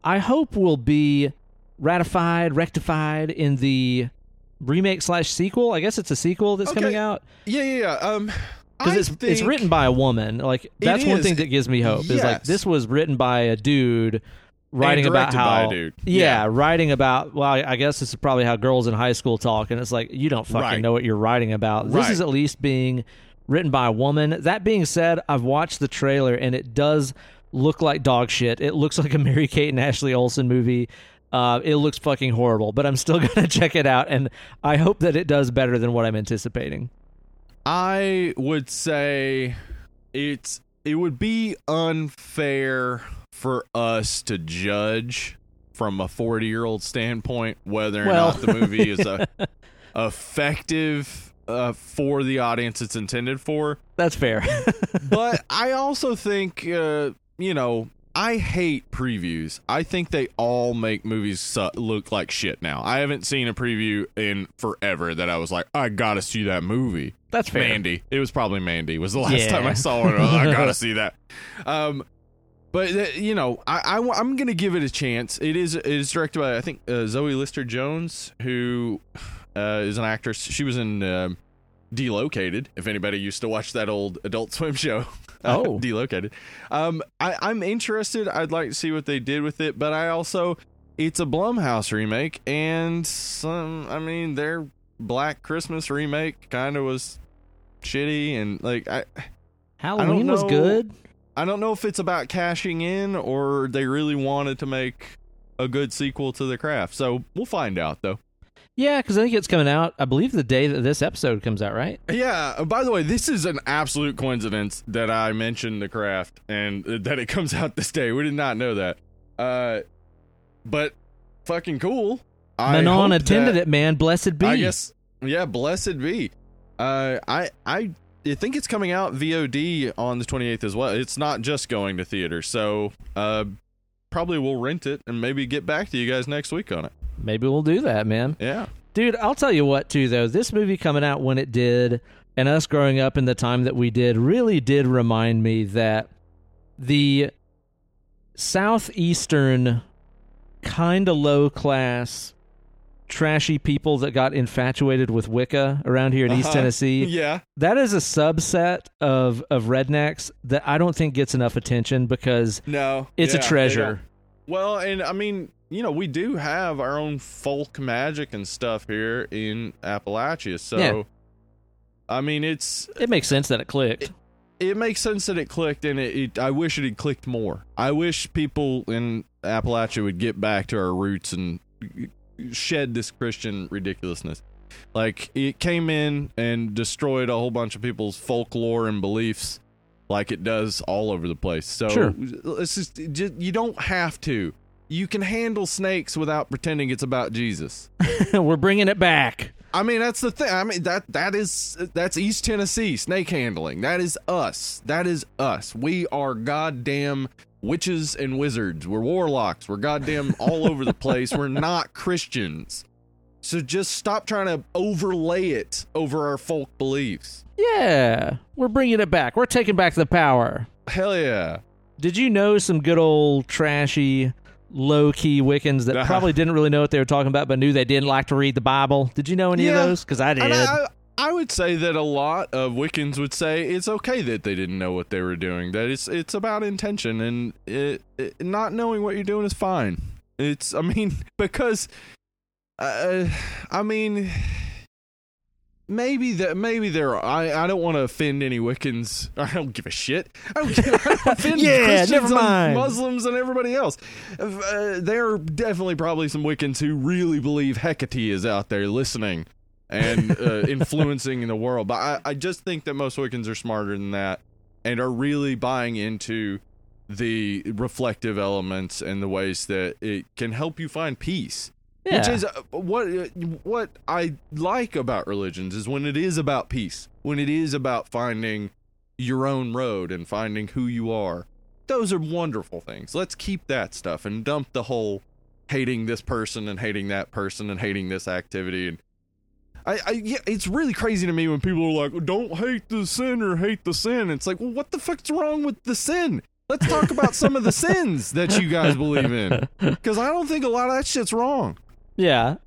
I hope will be ratified, rectified in the remake slash sequel. I guess it's a sequel that's Okay. coming out Yeah, yeah, yeah. Um because it's it's written by a woman. Like that's one thing that gives me hope. Is like this was written by a dude writing about directed by a how dude. Yeah, Yeah. writing about well, I guess this is probably how girls in high school talk, and it's like you don't fucking Right. know what you're writing about. This is at least being written by a woman. That being said, I've watched the trailer and it does look like dog shit. It looks like a Mary Kate and Ashley Olsen movie. Uh, it looks fucking horrible, but I'm still gonna check it out, and I hope that it does better than what I'm anticipating. I would say it's it would be unfair for us to judge from a 40 year old standpoint whether or Well- not the movie is a effective uh, for the audience it's intended for. That's fair. But I also think uh, you know I hate previews. I think they all make movies su- look like shit now. I haven't seen a preview in forever that I was like, I gotta see that movie. That's fair. Mandy. It was probably Mandy. Was the last Yeah. time I saw it. I gotta see that. Um, but uh, you know, I, I am gonna give it a chance. It is it is directed by I think uh, Zoe Lister Jones, who uh, is an actress. She was in um, Delocated. If anybody used to watch that old Adult Swim show. Oh. Delocated. Um, I, I'm interested. I'd like to see what they did with it, but I also it's a Blumhouse remake, and some. I mean, their Black Christmas remake kind of was shitty, and like I. Halloween was good. I don't know if it's about cashing in or they really wanted to make a good sequel to the craft. So we'll find out though. Yeah, because I think it's coming out. I believe the day that this episode comes out, right? Yeah. uh, By the way, this is an absolute coincidence that I mentioned the craft and uh, that it comes out this day. We did not know that. Uh, but fucking cool. I Manon attended that- it, man. Blessed be. I guess. Yeah. Blessed be. Uh, I I. I think it's coming out VOD on the 28th as well. It's not just going to theater, so uh, probably we'll rent it and maybe get back to you guys next week on it. Maybe we'll do that, man. Yeah. Dude, I'll tell you what, too, though. This movie coming out when it did, and us growing up in the time that we did, really did remind me that the southeastern, kind of low class, trashy people that got infatuated with Wicca around here in East Uh-huh. Tennessee, Yeah. that is a subset of, of rednecks that I don't think gets enough attention because No. it's yeah, a treasure. Well, and I mean, you know, we do have our own folk magic and stuff here in Appalachia. So, Yeah. I mean, it's It makes sense that it clicked. it makes sense that it clicked, and it, it. I wish it had clicked more. I wish people in Appalachia would get back to our roots and shed this Christian ridiculousness. Like it came in and destroyed a whole bunch of people's folklore and beliefs, like it does all over the place. So Sure. it's just, just you don't have to. You can handle snakes without pretending it's about Jesus. We're bringing it back. I mean, that's the thing. I mean that that is that's East Tennessee snake handling. That is us. That is us. We are goddamn witches and wizards. We're warlocks. We're goddamn all over the place. We're not Christians. So just stop trying to overlay it over our folk beliefs. Yeah, we're bringing it back. We're taking back the power. Hell yeah. Did you know some good old trashy low key Wiccans that probably didn't really know what they were talking about, but knew they didn't like to read the Bible. Did you know any Yeah. of those? Because I did. I, I would say that a lot of Wiccans would say it's okay that they didn't know what they were doing. That it's it's about intention, and it, it, not knowing what you're doing is fine. It's I mean because, uh, I mean. Maybe that maybe there are, I I don't want to offend any Wiccans. I don't give a shit. I don't, give, I don't offend Yeah, Christians never and mind. Muslims and everybody else. Uh, there are definitely probably some Wiccans who really believe Hecate is out there listening and uh, influencing the world. But I, I just think that most Wiccans are smarter than that and are really buying into the reflective elements and the ways that it can help you find peace. yeah. Which is uh, what uh, what I like about religions is when it is about peace, when it is about finding your own road and finding who you are. Those are wonderful things. Let's keep that stuff and dump the whole hating this person and hating that person and hating this activity and I, I yeah, it's really crazy to me when people are like, "Don't hate the sin or hate the sin." It's like, well, what the fuck's wrong with the sin? Let's talk about some of the sins that you guys believe in, because I don't think a lot of that shit's wrong. yeah.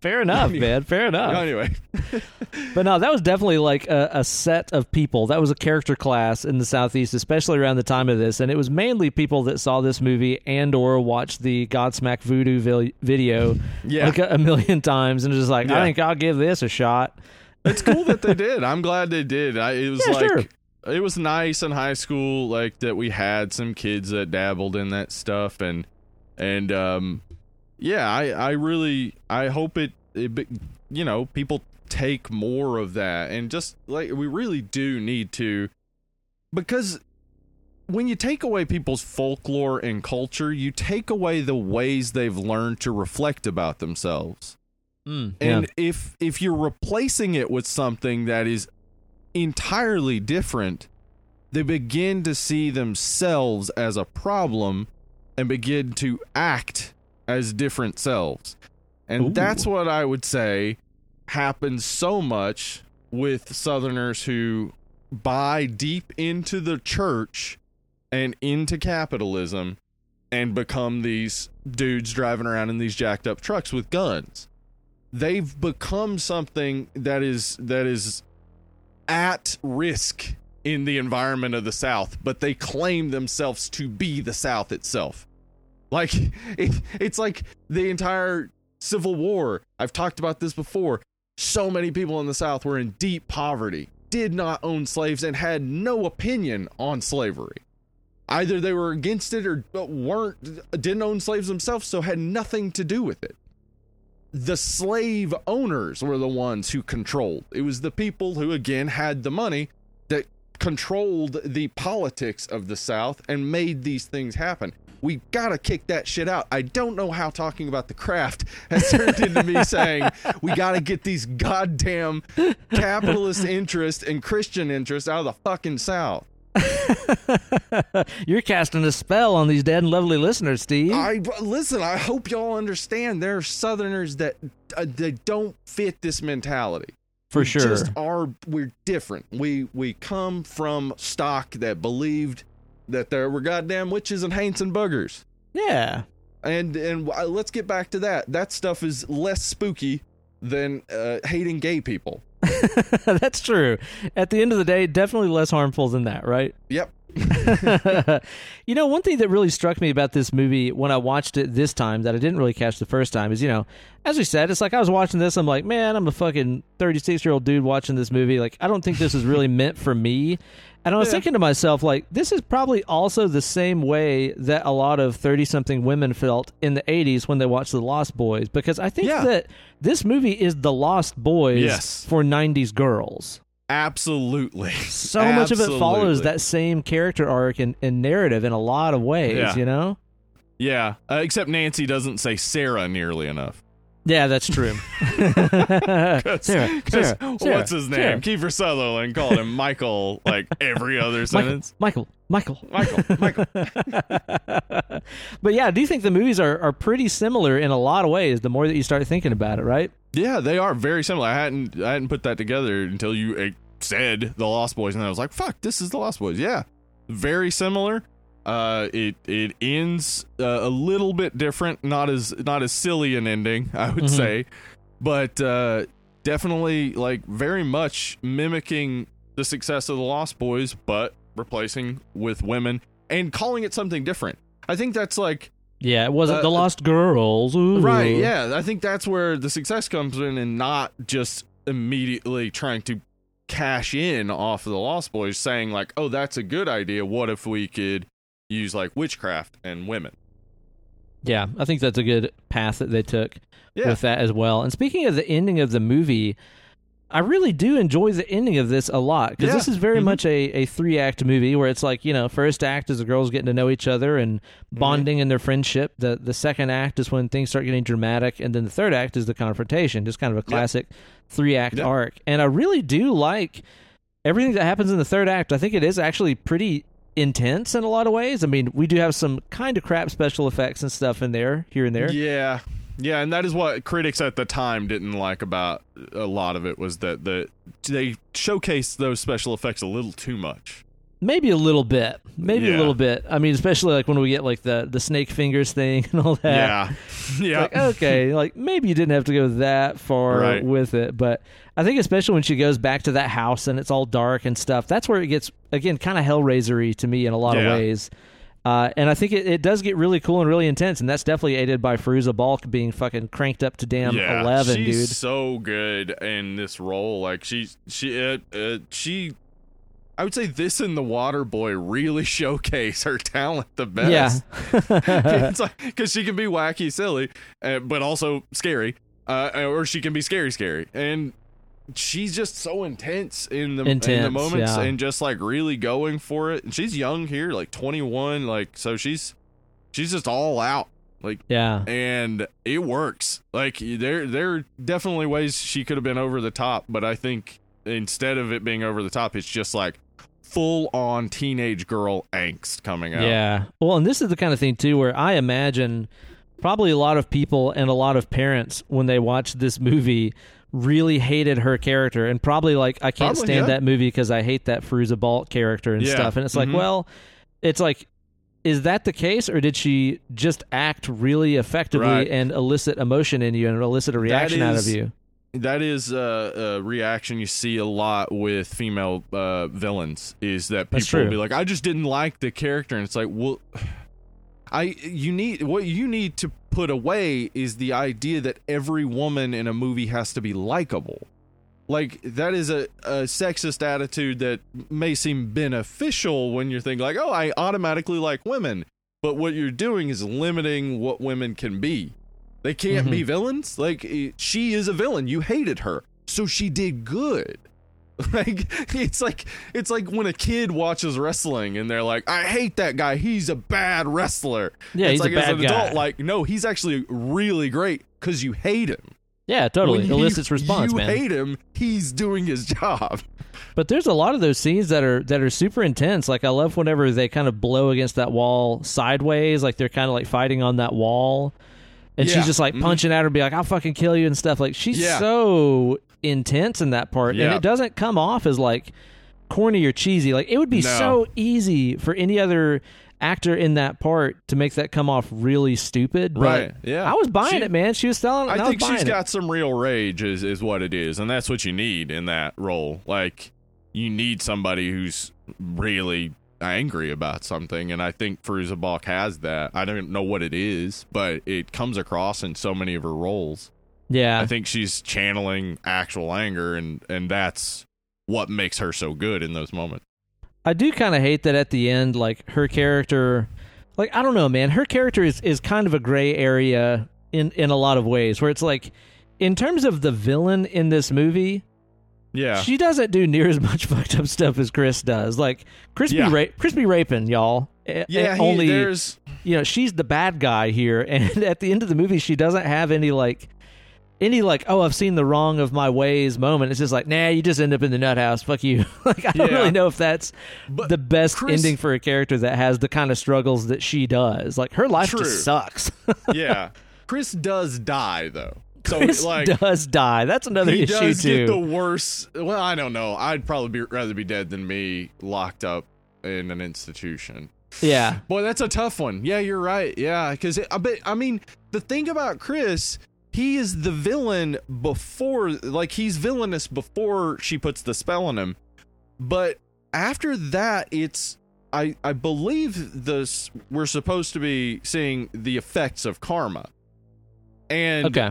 Fair enough, man. Fair enough. Anyway, But no, that was definitely like a, a set of people. That was a character class in the southeast, especially around the time of this, and it was mainly people that saw this movie and or watched the Godsmack Voodoo vi- video Yeah. like a, a million times, and just like, Yeah. I think I'll give this a shot. it's cool that they did. I'm glad they did. I, it was Yeah, like sure. it was nice in high school, like that we had some kids that dabbled in that stuff, and and um, yeah, I I really I hope it, it you know people take more of that, and just like we really do need to, because when you take away people's folklore and culture, you take away the ways they've learned to reflect about themselves. Mm, And if if you're replacing it with something that is entirely different, they begin to see themselves as a problem and begin to act as different selves. And Ooh. that's what I would say happens so much with southerners who buy deep into the church and into capitalism and become these dudes driving around in these jacked up trucks with guns they've become something that is that is at risk in the environment of the South, but they claim themselves to be the South itself. Like it, it's like the entire Civil War. I've talked about this before. So many people in the South were in deep poverty, did not own slaves, and had no opinion on slavery. Either they were against it or weren't didn't own slaves themselves, so had nothing to do with it the slave owners were the ones who controlled. It was the people who, again, had the money that controlled the politics of the South and made these things happen. We gotta kick that shit out. I don't know how talking about the craft has turned into me saying we gotta get these goddamn capitalist interests and Christian interests out of the fucking South. You're casting a spell on these dead and lovely listeners, Steve. I listen. I hope y'all understand. There are Southerners that uh, they don't fit this mentality. For We sure. just are. We're different. We we come from stock that believed that there were goddamn witches and haints and buggers. yeah. And and uh, let's get back to that. That stuff is less spooky than uh, hating gay people. That's true. At the end of the day, definitely less harmful than that, right? Yep. you know, one thing that really struck me about this movie when I watched it this time that I didn't really catch the first time is, you know, as we said, it's like I was watching this, I'm like, man, I'm a fucking 36 year old dude watching this movie. Like, I don't think this is really meant for me. And I was Yeah. thinking to myself, like, this is probably also the same way that a lot of 30 something women felt in the 80s when they watched The Lost Boys, because I think Yeah. that this movie is The Lost Boys Yes. for 90s girls Absolutely. so much of it follows that same character arc and, and narrative in a lot of ways, Yeah. you know? Yeah. Uh, except Nancy doesn't say Sarah nearly enough. Yeah, that's true. Sarah, 'Cause Sarah, Sarah, what's his name? Sarah. Kiefer Sutherland called him Michael like every other sentence. Michael, Michael, Michael, Michael. but yeah, do you think the movies are, are pretty similar in a lot of ways the more that you start thinking about it, right? Yeah, they are very similar. I hadn't I hadn't put that together until you uh, said the Lost Boys, and I was like, "Fuck, this is the Lost Boys." Yeah, very similar. Uh, it it ends uh, a little bit different, not as not as silly an ending, I would Mhm. say, but uh, definitely like very much mimicking the success of the Lost Boys, but replacing with women and calling it something different. I think that's like Yeah, it wasn't Uh, the Lost Girls. Ooh. Right, yeah. I think that's where the success comes in and not just immediately trying to cash in off of the Lost Boys saying like, "Oh, that's a good idea. What if we could use like witchcraft and women?" Yeah, I think that's a good path that they took Yeah. with that as well. And speaking of the ending of the movie, I really do enjoy the ending of this a lot because Yeah. this is very Mhm. much a, a three act movie where it's like, you know, first act is the girls getting to know each other and Mm-hmm. bonding in their friendship. The the second act is when things start getting dramatic. And then the third act is the confrontation, just kind of a classic three act Yeah. arc. And I really do like everything that happens in the third act. I think it is actually pretty intense in a lot of ways. I mean, we do have some kind of crap special effects and stuff in there, here and there. Yeah. Yeah, and that is what critics at the time didn't like about a lot of it was that the they showcased those special effects a little too much. Maybe a little bit. Maybe a little bit. I mean, especially like when we get like the the snake fingers thing and all that. Yeah. yeah. Like, okay, like maybe you didn't have to go that far Right. with it, but I think especially when she goes back to that house and it's all dark and stuff, that's where it gets again kind of hellraisery to me in a lot Yeah. of ways. Uh, and I think it, it does get really cool and really intense, and that's definitely aided by Fairuza Balk being fucking cranked up to damn yeah, eleven, she's dude. so good in this role. Like she's she uh, uh, she. I would say this and the Water Boy really showcase her talent the best. Yeah, it's like because she can be wacky, silly, uh, but also scary, uh, or she can be scary, scary, and she's just so intense in the in the moments yeah. and just like really going for it. And she's young here, like twenty one, like so she's she's just all out, like yeah. and it works. Like there there are definitely ways she could have been over the top, but I think instead of it being over the top, it's just like full on teenage girl angst coming out. Yeah. Well, and this is the kind of thing too where I imagine probably a lot of people and a lot of parents when they watch this movie really hated her character and probably like I can't Probably, stand yeah. that movie because I hate that Fairuza Balk character and Yeah. stuff. And it's like, Mhm. well, it's like is that the case or did she just act really effectively Right. and elicit emotion in you and elicit a reaction out of you? That is uh, a reaction you see a lot with female uh, villains. Is that people will be like, "I just didn't like the character," and it's like, well, I you need what you need to put away is the idea that every woman in a movie has to be likable. Like that is a, a sexist attitude that may seem beneficial when you're thinking like, "Oh, I automatically like women," but what you're doing is limiting what women can be. They can't Mm-hmm. be villains. Like eh, she is a villain. You hated her, so she did good. Like it's like it's like when a kid watches wrestling and they're like, "I hate that guy. He's a bad wrestler." Yeah, it's he's a like as bad an guy. adult, like, no, he's actually really great because you hate him. Yeah, totally. When he- Elicits response, you man. hate him. He's doing his job. But there's a lot of those scenes that are that are super intense. Like I love whenever they kind of blow against that wall sideways, like they're kind of like fighting on that wall, and Yeah. she's just like Mhm. punching at her, be like, "I'll fucking kill you" and stuff. Like she's Yeah. so intense in that part, and it doesn't come off as like corny or cheesy. Like it would be No. so easy for any other actor in that part to make that come off really stupid. But Right, yeah. I was buying She- it, man. She was selling it. I I, think she's it. got some real rage, is is what it is, and that's what you need in that role. Like you need somebody who's really angry about something, and I think Fairuza Balk has that. I don't know what it is, but it comes across in so many of her roles. Yeah. I think she's channeling actual anger, and and that's what makes her so good in those moments. I do kind of hate that at the end, like her character, like I don't know, man. Her character is is kind of a gray area in in a lot of ways, where it's like, in terms of the villain in this movie, Yeah, she doesn't do near as much fucked up stuff as Chris does. Like Crispy Yeah. ra- Chris be raping y'all. Yeah. he- only there's you know she's the bad guy here, and at the end of the movie, she doesn't have any like. Any like oh I've seen the wrong of my ways moment. It's just like nah you just end up in the nut house. Fuck you. like I don't Yeah. really know if that's But the best Chris- ending for a character that has the kind of struggles that she does. Like her life True. just sucks. yeah. Chris does die though, so Chris like does die. That's another he issue does too. get the worst. Well, I don't know. I'd probably be, rather be dead than me locked up in an institution. Yeah. Boy, that's a tough one. Yeah, you're right. Yeah, because I bet. I mean, the thing about Chris, he is the villain before, like he's villainous before she puts the spell on him, but after that, it's. I I believe this. We're supposed to be seeing the effects of karma, and Okay.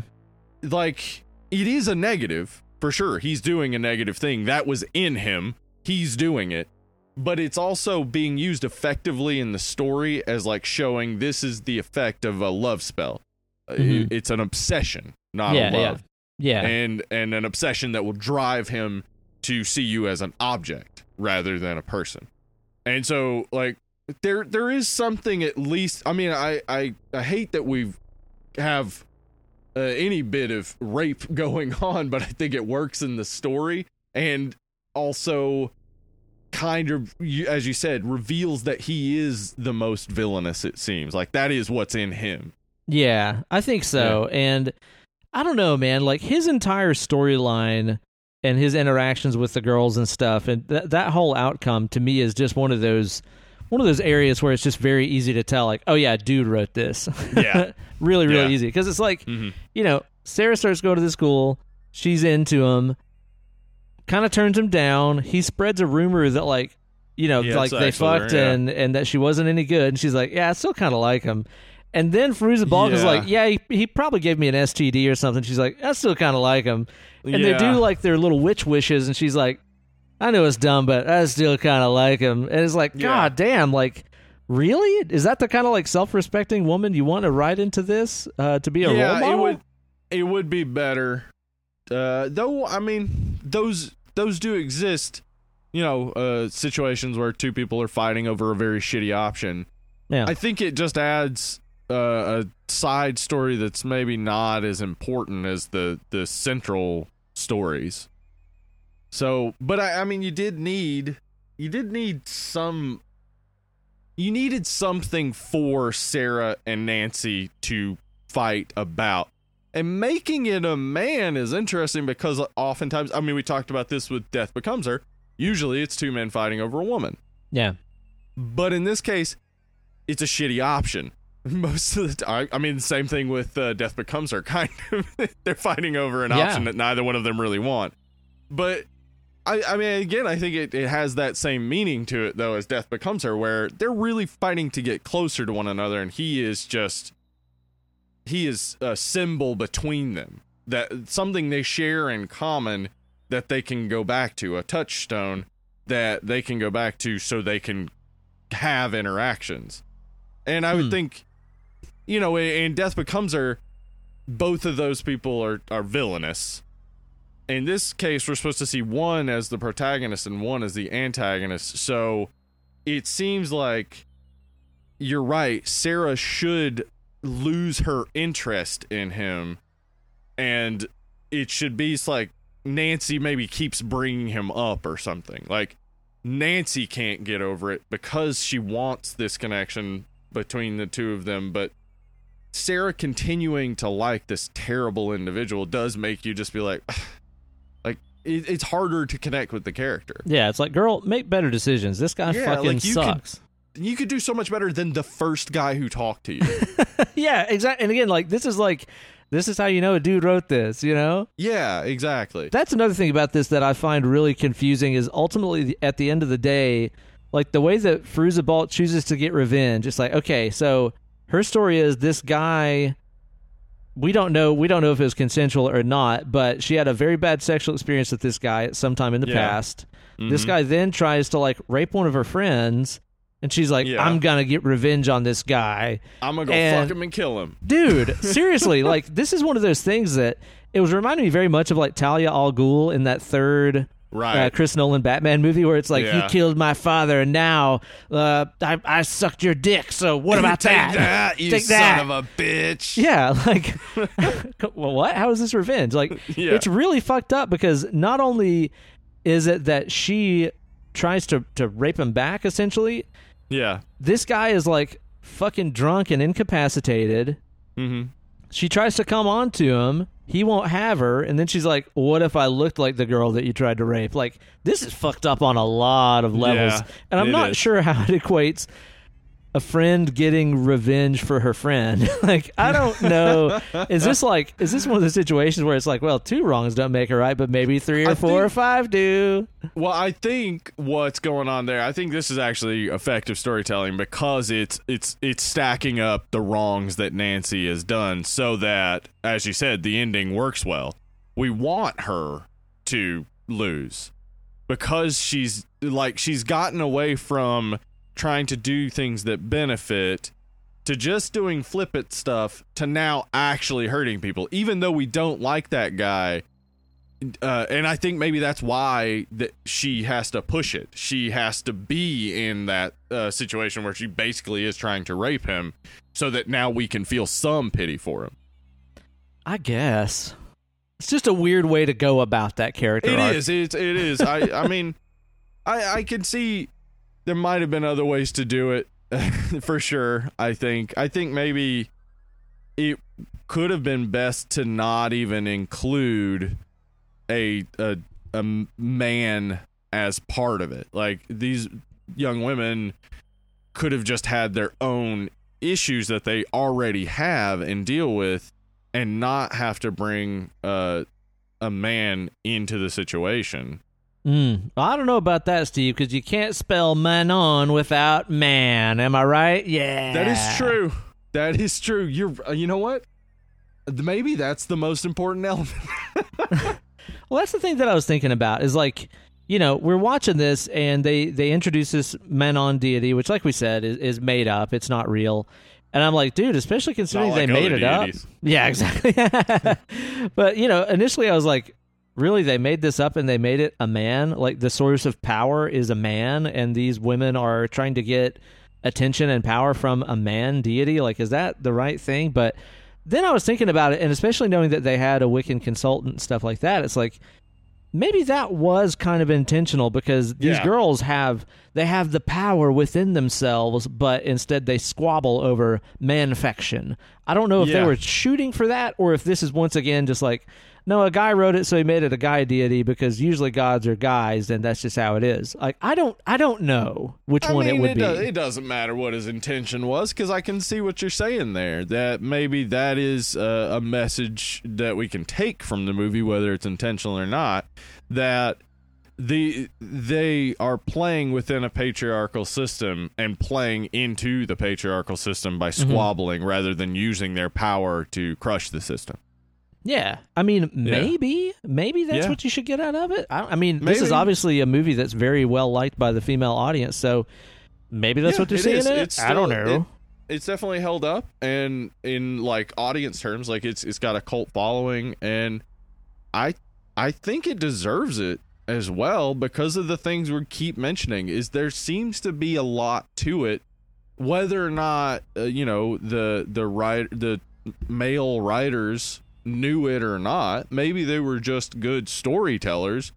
like it is a negative for sure. He's doing a negative thing that was in him. He's doing it, but it's also being used effectively in the story as like showing this is the effect of a love spell. Uh, Mhm. It's an obsession, not Yeah, a love, Yeah. and and an obsession that will drive him to see you as an object rather than a person. And so like there there is something at least. I mean, I I, I hate that we have uh, any bit of rape going on, but I think it works in the story and also kind of as you said reveals that he is the most villainous it seems like that is what's in him Yeah, I think so. And I don't know, man. Like his entire storyline and his interactions with the girls and stuff, and th- that whole outcome to me is just one of those one of those areas where it's just very easy to tell. Like, oh yeah, dude wrote this. Yeah. really, really Yeah. easy because it's like Mhm. you know, Sarah starts going to the school. She's into him. Kind of turns him down. He spreads a rumor that like, you know, Yeah, like they fucked yeah. and and that she wasn't any good. And she's like, yeah, I still kind of like him. And then Fairuza Balk is Yeah. like, yeah, he, he probably gave me an STD or something. She's like, I still kind of like him. And they do like their little witch wishes, and she's like, I know it's dumb, but I still kind of like him. And it's like, Yeah. God damn, like, really? Is that the kind of like self respecting woman you want to ride into this uh, to be a yeah role model? it would it would be better uh though i mean those those do exist you know uh situations where two people are fighting over a very shitty option yeah. I think it just adds uh, a side story that's maybe not as important as the the central stories. So, but I, I mean, you did need you did need some. You needed something for Sarah and Nancy to fight about. And making it a man is interesting because oftentimes, I mean, we talked about this with Death Becomes Her. Usually it's two men fighting over a woman. yeah. But in this case, it's a shitty option. Most of the time, I mean, same thing with uh, Death Becomes Her. Kind of, they're fighting over an Yeah. option that neither one of them really want. But I, I mean, again, I think it, it has that same meaning to it though as Death Becomes Her, where they're really fighting to get closer to one another, and he is just he is a symbol between them that something they share in common that they can go back to a touchstone that they can go back to so they can have interactions. And I would Hmm. think, you know, in in Death Becomes Her, both of those people are, are villainous. In this case, we're supposed to see one as the protagonist and one as the antagonist. So it seems like you're right. Sarah should lose her interest in him. And it should be like Nancy maybe keeps bringing him up or something. Like Nancy can't get over it because she wants this connection between the two of them, but Sarah continuing to like this terrible individual does make you just be like, like it, it's harder to connect with the character. Yeah, it's like, girl, make better decisions. This guy Yeah, fucking like, could- sucks. You could do so much better than the first guy who talked to you. yeah, exactly. And again, like this is like, this is how you know a dude wrote this. You know, yeah, exactly. that's another thing about this that I find really confusing is ultimately at the end of the day, like the way that Fairuza Balk chooses to get revenge. It's like, okay, so her story is this guy. We don't know. We don't know if it was consensual or not, but she had a very bad sexual experience with this guy at some time in the Yeah. past. This Mhm. guy then tries to like rape one of her friends, and she's like, Yeah. "I'm gonna get revenge on this guy." I'm gonna go and- fuck him and kill him. dude seriously like this is one of those things that it was reminding me very much of like talia al ghul in that third Right. uh, chris nolan batman movie where it's like Yeah. you killed my father and now uh, I, I sucked your dick so what about Take that that, you Take son that. of a bitch. yeah like well what how is this revenge like Yeah. it's really fucked up because not only is it that she tries to, to rape him back essentially Yeah. this guy is like fucking drunk and incapacitated Mm-hmm. she tries to come on to him. He won't have her, and then she's like, "What if I looked like the girl that you tried to rape?" Like this is fucked up on a lot of levels, Yeah, and I'm not is. sure how it equates. A friend getting revenge for her friend. like I don't know. is this like is this one of the situations where it's like, well, two wrongs don't make a right, but maybe three or I four or five do. Well, I think what's going on there, I think this is actually effective storytelling because it's it's it's stacking up the wrongs that Nancy has done so that as you said, the ending works well. We want her to lose because she's like she's gotten away from trying to do things that benefit to just doing flippant stuff to now actually hurting people even though we don't like that guy uh, and I think maybe that's why that she has to push it. She has to be in that uh, situation where she basically is trying to rape him, so that now we can feel some pity for him. I guess. It's just a weird way to go about that character. It arc. is. It, it is. I. I mean, I. I can see there might have been other ways to do it, for sure. I think. I think maybe it could have been best to not even include a a a man as part of it. Like these young women could have just had their own issues that they already have and deal with and not have to bring uh a man into the situation. Mm. I don't know about that, Steve, because you can't spell Manon without man. Am I right? Yeah. That is true. That is true. You're uh, you know what? Maybe that's the most important element. Well, that's the thing that I was thinking about is like, you know, we're watching this and they they introduce this Manon deity, which, like we said, is, is made up. It's not real. And I'm like, dude, especially considering Not they made other it up. Yeah, exactly. but you know, initially I was like, really, they made this up and they made it a man. Like the source of power is a man, and these women are trying to get attention and power from a man deity. Like, is that the right thing? But then I was thinking about it, and especially knowing that they had a Wiccan consultant and stuff like that, it's like maybe that was kind of intentional because these Yeah. girls have they have the power within themselves, but instead they squabble over manfection. I don't know if they were shooting for that or if this is once again just like no, a guy wrote it so he made it a guy deity because usually gods are guys and that's just how it is. Like I don't I don't know which I one mean, it would it, be. does, it doesn't matter what his intention was because I can see what you're saying there. That maybe that is uh, a message that we can take from the movie, whether it's intentional or not. That the they are playing within a patriarchal system and playing into the patriarchal system by Mm-hmm. squabbling rather than using their power to crush the system. Yeah, I mean, maybe, maybe that's Yeah. what you should get out of it. I, I mean, this is obviously a movie that's very well liked by the female audience, so maybe that's Yeah, what they're it seeing is. in it. It's I don't still- know. it's definitely held up and in like audience terms like it's it's got a cult following and i i think it deserves it as well because of the things we keep mentioning is there seems to be a lot to it whether or not uh, you know the the right the male writers knew it or not maybe they were just good storytellers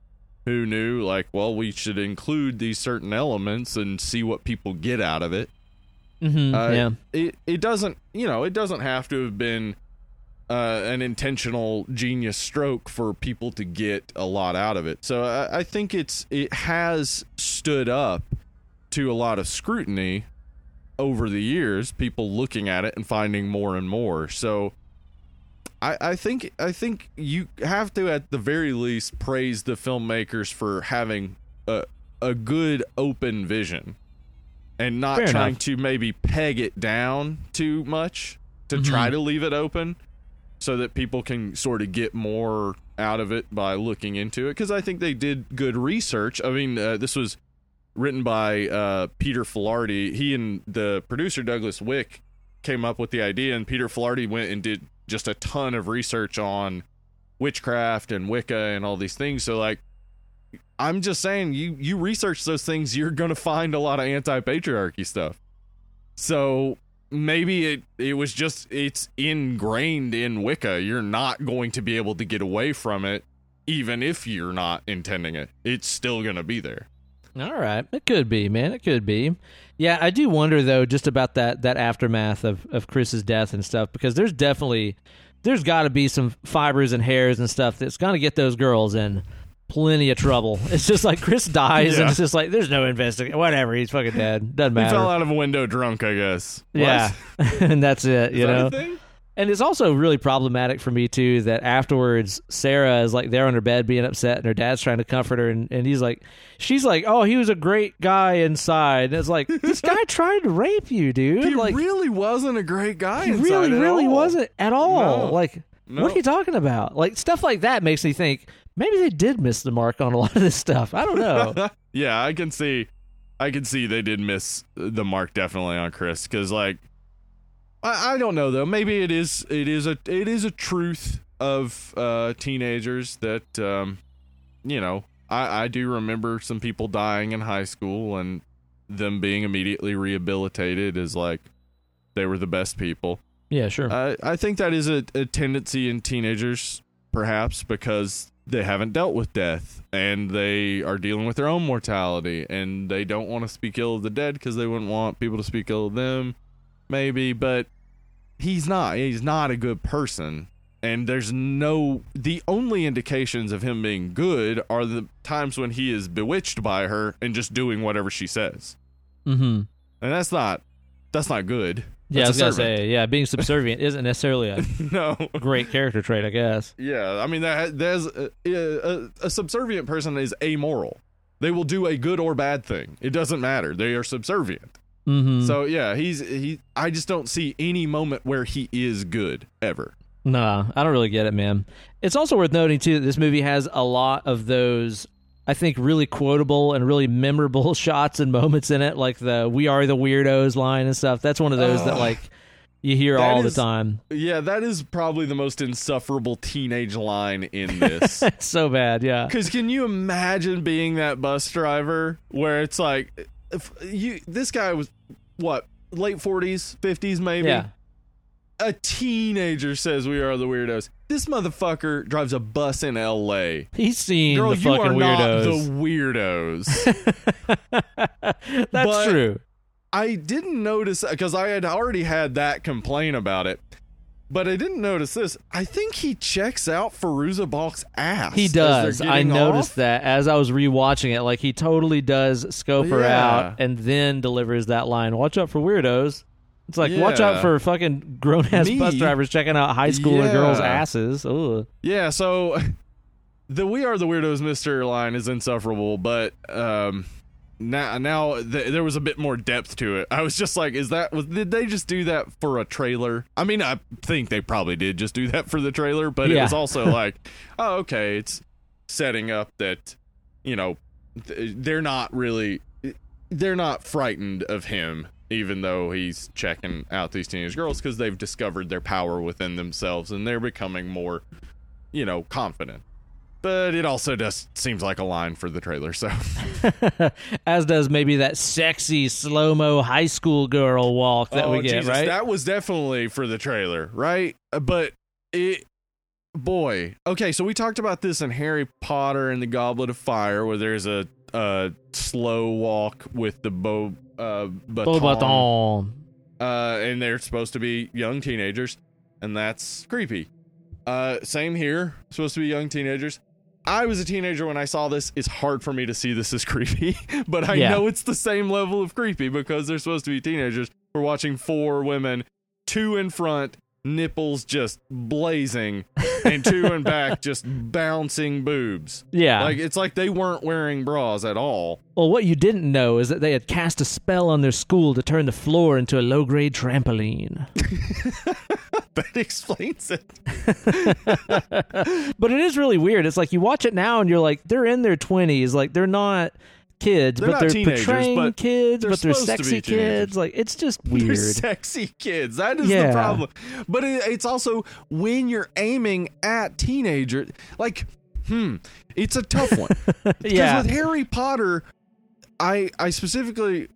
who knew like well we should include these certain elements and see what people get out of it hmm uh, yeah, it it doesn't you know it doesn't have to have been uh, an intentional genius stroke for people to get a lot out of it. So I, I think it's it has stood up to a lot of scrutiny over the years. People looking at it and finding more and more. So I, I think I think you have to at the very least praise the filmmakers for having a a good open vision and not Fair trying enough. to maybe peg it down too much to Mhm. try to leave it open so that people can sort of get more out of it by looking into it because I think they did good research. I mean, uh, this was written by uh, Peter Filardi. He and the producer Douglas Wick came up with the idea, and Peter Filardi went and did just a ton of research on witchcraft and Wicca and all these things. So, like, I'm just saying, you you research those things, you're gonna find a lot of anti-patriarchy stuff. So maybe it it was just it's ingrained in Wicca. You're not going to be able to get away from it, even if you're not intending it. It's still gonna be there. all right, it could be, man, it could be. Yeah, I do wonder though, just about that that aftermath of of Chris's death and stuff, because there's definitely there's got to be some fibers and hairs and stuff that's gonna get those girls in plenty of trouble. It's just like Chris dies, Yeah. and it's just like there's no investigation. Whatever, he's fucking dead. Doesn't matter. He fell out of a window drunk, I guess. What? yeah, and that's it. Is You that a know. And it's also really problematic for me too that afterwards Sarah is like there on her bed being upset and her dad's trying to comfort her and, and he's like she's like, Oh, he was a great guy inside and it's like this guy tried to rape you, dude. He like really wasn't a great guy. he inside really, at really all. wasn't at all. No. Like No. what are you talking about? Like stuff like that makes me think maybe they did miss the mark on a lot of this stuff. I don't know. yeah, I can see, I can see they did miss the mark definitely on Chris because like, I, I don't know though. Maybe it is it is a it is a truth of uh, teenagers that um, you know. I I do remember some people dying in high school and them being immediately rehabilitated as like they were the best people. yeah, sure. I I think that is a, a tendency in teenagers, perhaps because they haven't dealt with death and they are dealing with their own mortality and they don't want to speak ill of the dead because they wouldn't want people to speak ill of them, maybe. But he's not. He's not a good person. And there's no. The only indications of him being good are the times when he is bewitched by her and just doing whatever she says. mm-hmm. And that's not. That's not good. Yeah, I was gonna say, yeah, being subservient isn't necessarily a no. great character trait, I guess. Yeah, I mean, that there's a, a, a subservient person is amoral. They will do a good or bad thing. It doesn't matter. They are subservient. Mm-hmm. So yeah, he's he. I just don't see any moment where he is good ever. Nah, I don't really get it, man. It's also worth noting too that this movie has a lot of those I think really quotable and really memorable shots and moments in it, like the "We are the weirdos" line and stuff. That's one of those that like you hear all is- the time. Yeah, that is probably the most insufferable teenage line in this. So bad, yeah. Because can you imagine being that bus driver where it's like, if you this guy was what late forties, fifties, maybe. Yeah. a teenager says we are the weirdos. This motherfucker drives a bus in L.A. He's seen Girl, the you are fucking not weirdos. the weirdos. That's But- true. I didn't notice because I had already had that complaint about it, but I didn't notice this. I think he checks out Fairuza Balk's ass. He does. I noticed off. that as I was rewatching it. Like he totally does scope her out and then delivers that line. Watch out for weirdos. It's like watch out for fucking grown ass bus drivers checking out high schooler Yeah. girls' asses. Ugh. Yeah, so the "We Are the Weirdos, Mister" line is insufferable, but um, now now th- there was a bit more depth to it. I was just like, is that was did they just do that for a trailer? I mean, I think they probably did just do that for the trailer, but it was also like, oh, okay, it's setting up that you know th- they're not really they're not frightened of him even though he's checking out these teenage girls because they've discovered their power within themselves and they're becoming more you know confident but it also just seems like a line for the trailer so As does maybe that sexy slow mo high school girl walk that oh we get, Jesus, right? that was definitely for the trailer right Uh, but it boy okay so we talked about this in harry potter and the goblet of fire where there's a a slow walk with the bow uh baton. Uh, and they're supposed to be young teenagers, and that's creepy. Uh, same here, supposed to be young teenagers. I was a teenager when I saw this. It's hard for me to see this as creepy, but I Yeah. know it's the same level of creepy because they're supposed to be teenagers. We're watching four women, two in front, nipples just blazing, and two in back, just bouncing boobs. Yeah. Like it's like they weren't wearing bras at all. well, what you didn't know is that they had cast a spell on their school to turn the floor into a low grade trampoline. That explains it. but it is really weird. It's like you watch it now and you're like, they're in their twenties, like they're not kids, They're but not they're teenagers, portraying but kids, they're but they're supposed to be sexy kids. Like it's just weird. They're sexy kids. That is Yeah. the problem. But it, it's also when you're aiming at teenager, like, hmm, it's a tough one. Because yeah, with Harry Potter, I I specifically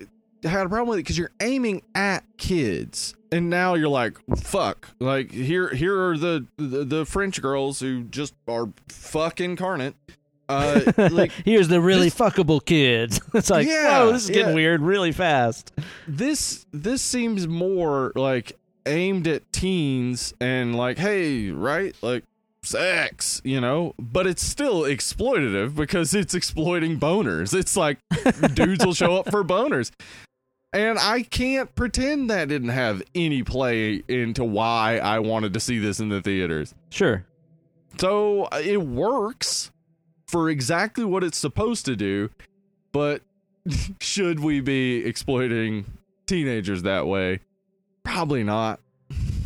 had a problem with it because you're aiming at kids, and now you're like, fuck, like here here are the the, the French girls who just are fuck incarnate. Uh, like here's the really this- fuckable kids. it's like, Yeah, whoa, this is getting yeah. weird really fast. this this seems more like aimed at teens and like hey right like sex, you know, but it's still exploitative because it's exploiting boners. It's like dudes will show up for boners. And I can't pretend that didn't have any play into why I wanted to see this in the theaters. Sure. So uh, it works for exactly what it's supposed to do, but should we be exploiting teenagers that way? Probably not.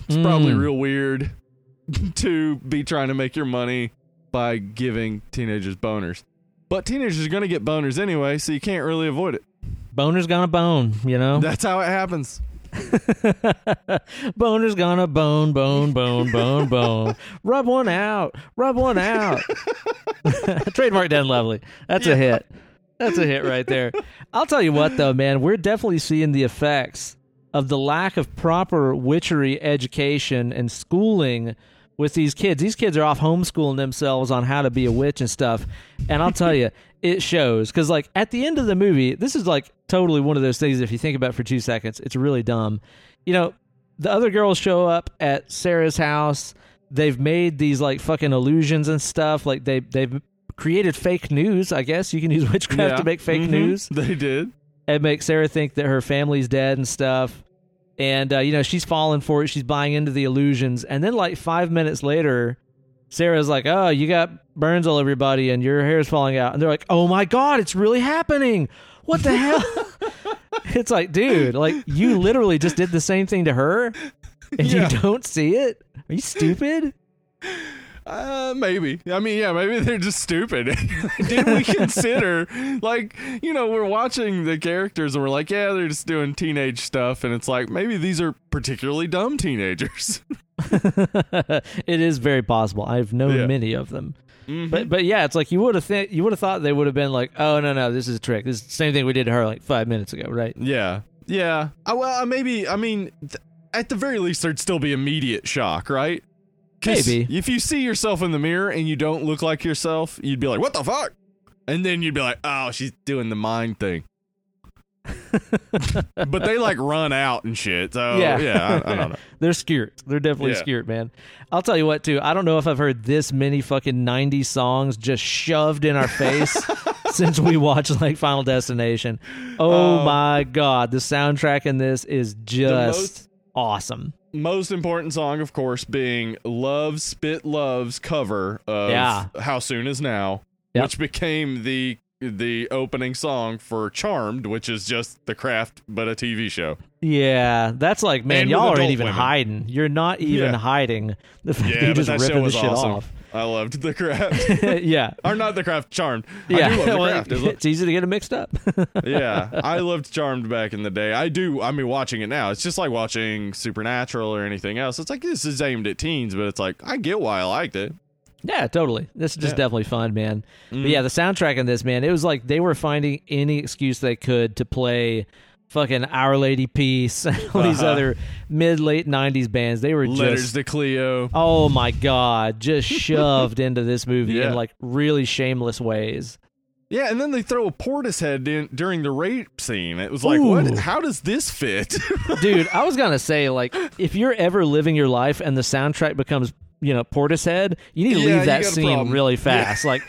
It's probably Mm. real weird to be trying to make your money by giving teenagers boners. But teenagers are going to get boners anyway, so you can't really avoid it. Boner's gonna bone, you know? That's how it happens. Boner's gonna bone, bone, bone, bone, bone. Rub one out. Rub one out. Trademark Dan Lovely. That's a hit. That's a hit right there. I'll tell you what, though, man, we're definitely seeing the effects of the lack of proper witchery education and schooling with these kids. These kids are off homeschooling themselves on how to be a witch and stuff. And I'll tell you, it shows. Because, like, at the end of the movie, this is like totally one of those things, if you think about it for two seconds, it's really dumb. You know, the other girls show up at Sarah's house. They've made these like fucking illusions and stuff. Like they they've created fake news. I guess you can use witchcraft Yeah. to make fake Mhm. news They did. and make Sarah think that her family's dead and stuff. And uh, you know she's falling for it. She's buying into the illusions. And then like five minutes later, Sarah's like, "Oh, you got burns all over your body and your hair's falling out." And they're like, "Oh my god, it's really happening! What the hell?" it's like, dude, like you literally just did the same thing to her, and Yeah. you don't see it. Are you stupid? Uh, maybe. I mean, yeah, maybe they're just stupid. Did we consider, like, you know, we're watching the characters and we're like, yeah, they're just doing teenage stuff, and it's like maybe these are particularly dumb teenagers. it is very possible. I've known Yeah. many of them. Mhm. But but yeah, it's like you would have th- you would have thought they would have been like, oh no no, this is a trick. This is the same thing we did to her like five minutes ago, right? yeah, yeah. Uh, well, uh, maybe. I mean, th- at the very least, there'd still be immediate shock, right? Maybe. If you see yourself in the mirror and you don't look like yourself, you'd be like, "What the fuck?" And then you'd be like, "Oh, she's doing the mind thing." but they like run out and shit. So Yeah. yeah, I, I don't know. They're scared. They're definitely Yeah. scared, man. I'll tell you what, too. I don't know if I've heard this many fucking 90s songs just shoved in our face since we watched like Final Destination. Oh Um, my god, the soundtrack in this is just most- awesome. Most important song, of course, being Love Spit Love's cover of Yeah. How Soon Is Now, Yep. which became the the opening song for Charmed, which is just The Craft but a TV show. Yeah, that's like, man, And y'all aren't even women. hiding. You're not even Yeah. hiding the fact that Yeah, you're just that ripping the was shit awesome. off. I loved The Craft. yeah. or not The Craft, Charmed. Yeah, I do love The well, Craft. It's- easy to get them mixed up. yeah, I loved Charmed back in the day. I do. I mean, watching it now, it's just like watching Supernatural or anything else. It's like this is aimed at teens, but it's like I get why I liked it. Yeah, totally. This is just Yeah. definitely fun, man. Mm. But yeah, the soundtrack in this, man, it was like they were finding any excuse they could to play fucking Our Lady Peace and all these Uh-huh. other mid late '90s bands. They were Letters just. to Cleo. Oh my god! Just shoved into this movie Yeah. in like really shameless ways. Yeah, and then they throw a Portishead in during the rape scene. It was like, Ooh. what? How does this fit? Dude, I was gonna say like if you're ever living your life and the soundtrack becomes you know Portishead, you need to Yeah, leave that scene really fast. Like,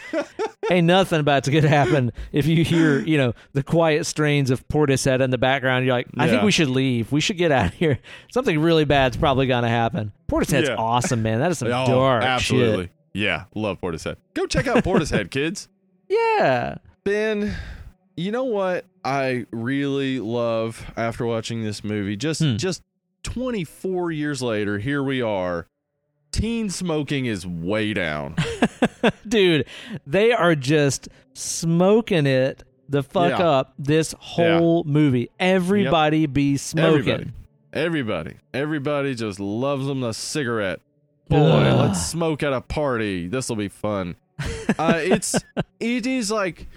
ain't nothing about to get happen if you hear you know the quiet strains of Portishead in the background. You're like, I think we should leave. We should get out of here. Something really bad's probably gonna happen. Portishead's Yeah. awesome, man. That is some oh, dark absolutely. shit. Yeah, love Portishead. Go check out Portishead, kids. Yeah. Ben, you know what I really love after watching this movie? Just Hmm. just 24 years later, here we are. Teen smoking is way down. Dude, they are just smoking it the fuck Yeah. up this whole movie. Everybody be smoking. Everybody. Everybody. Everybody just loves them the cigarette. Boy, Ugh. let's smoke at a party. This will be fun. Uh, it's it is like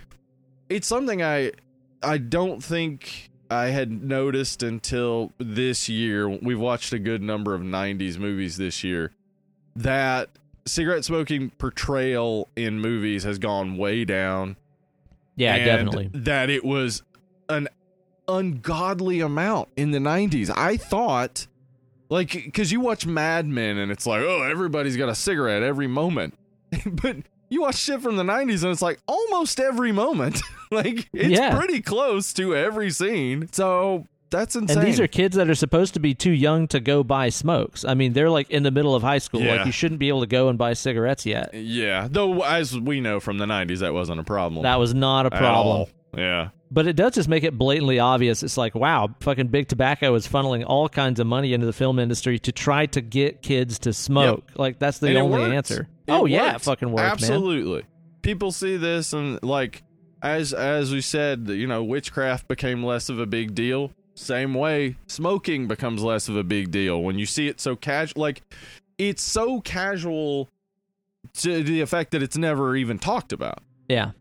it's something I I don't think I had noticed until this year. We've watched a good number of 90s movies this year that cigarette smoking portrayal in movies has gone way down. Yeah, definitely. That it was an ungodly amount in the 90s. I thought Like, because you watch Mad Men and it's like, oh, everybody's got a cigarette every moment. but you watch shit from the 90s and it's like almost every moment. like, it's Yeah. pretty close to every scene. So that's insane. And these are kids that are supposed to be too young to go buy smokes. I mean, they're like in the middle of high school. Yeah. Like you shouldn't be able to go and buy cigarettes yet. yeah. Though, as we know from the 90s, that wasn't a problem. That was not a problem. Yeah. But it does just make it blatantly obvious. It's like, wow, fucking big tobacco is funneling all kinds of money into the film industry to try to get kids to smoke. Like that's the And only answer. It oh yeah, it fucking works, man. Absolutely. People see this and like as as we said, you know, witchcraft became less of a big deal. Same way, smoking becomes less of a big deal when you see it so casual. Like it's so casual to the effect that it's never even talked about. Yeah.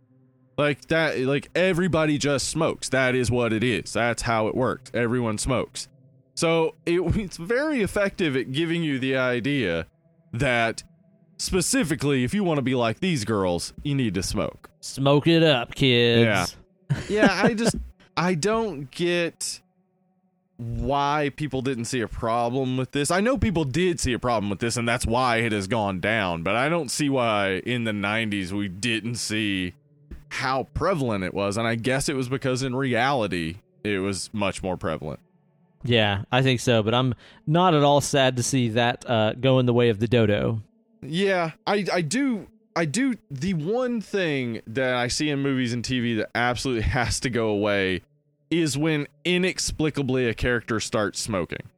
Like that, like everybody just smokes. That is what it is. That's how it works. Everyone smokes. So it, it's very effective at giving you the idea that specifically, if you want to be like these girls, you need to smoke. Smoke it up, kids. Yeah. Yeah, I just I don't get why people didn't see a problem with this. I know people did see a problem with this and that's why it has gone down, but I don't see why in the 90s we didn't see how prevalent it was and I guess it was because in reality it was much more prevalent. Yeah, I think so. But I'm not at all sad to see that uh, go in the way of the dodo. Yeah, I I do I do the one thing that I see in movies and TV that absolutely has to go away is when inexplicably a character starts smoking.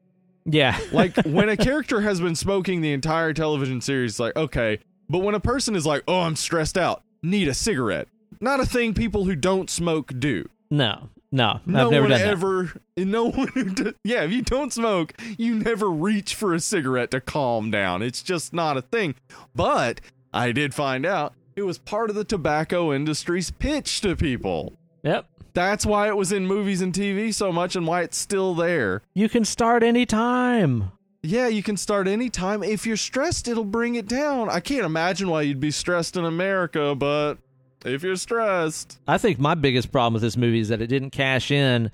Yeah. Like when a character has been smoking the entire television series, like, okay. But when a person is like, oh, I'm stressed out, need a cigarette. Not a thing people who don't smoke do. no, no, No I've never one done that. ever, no one who yeah, if you don't smoke, you never reach for a cigarette to calm down. It's just not a thing. But I did find out it was part of the tobacco industry's pitch to people. Yep. That's why it was in movies and TV so much and why it's still there. You can start anytime. Yeah, you can start anytime. If you're stressed, it'll bring it down. I can't imagine why you'd be stressed in America, but if you're stressed. I think my biggest problem with this movie is that it didn't cash in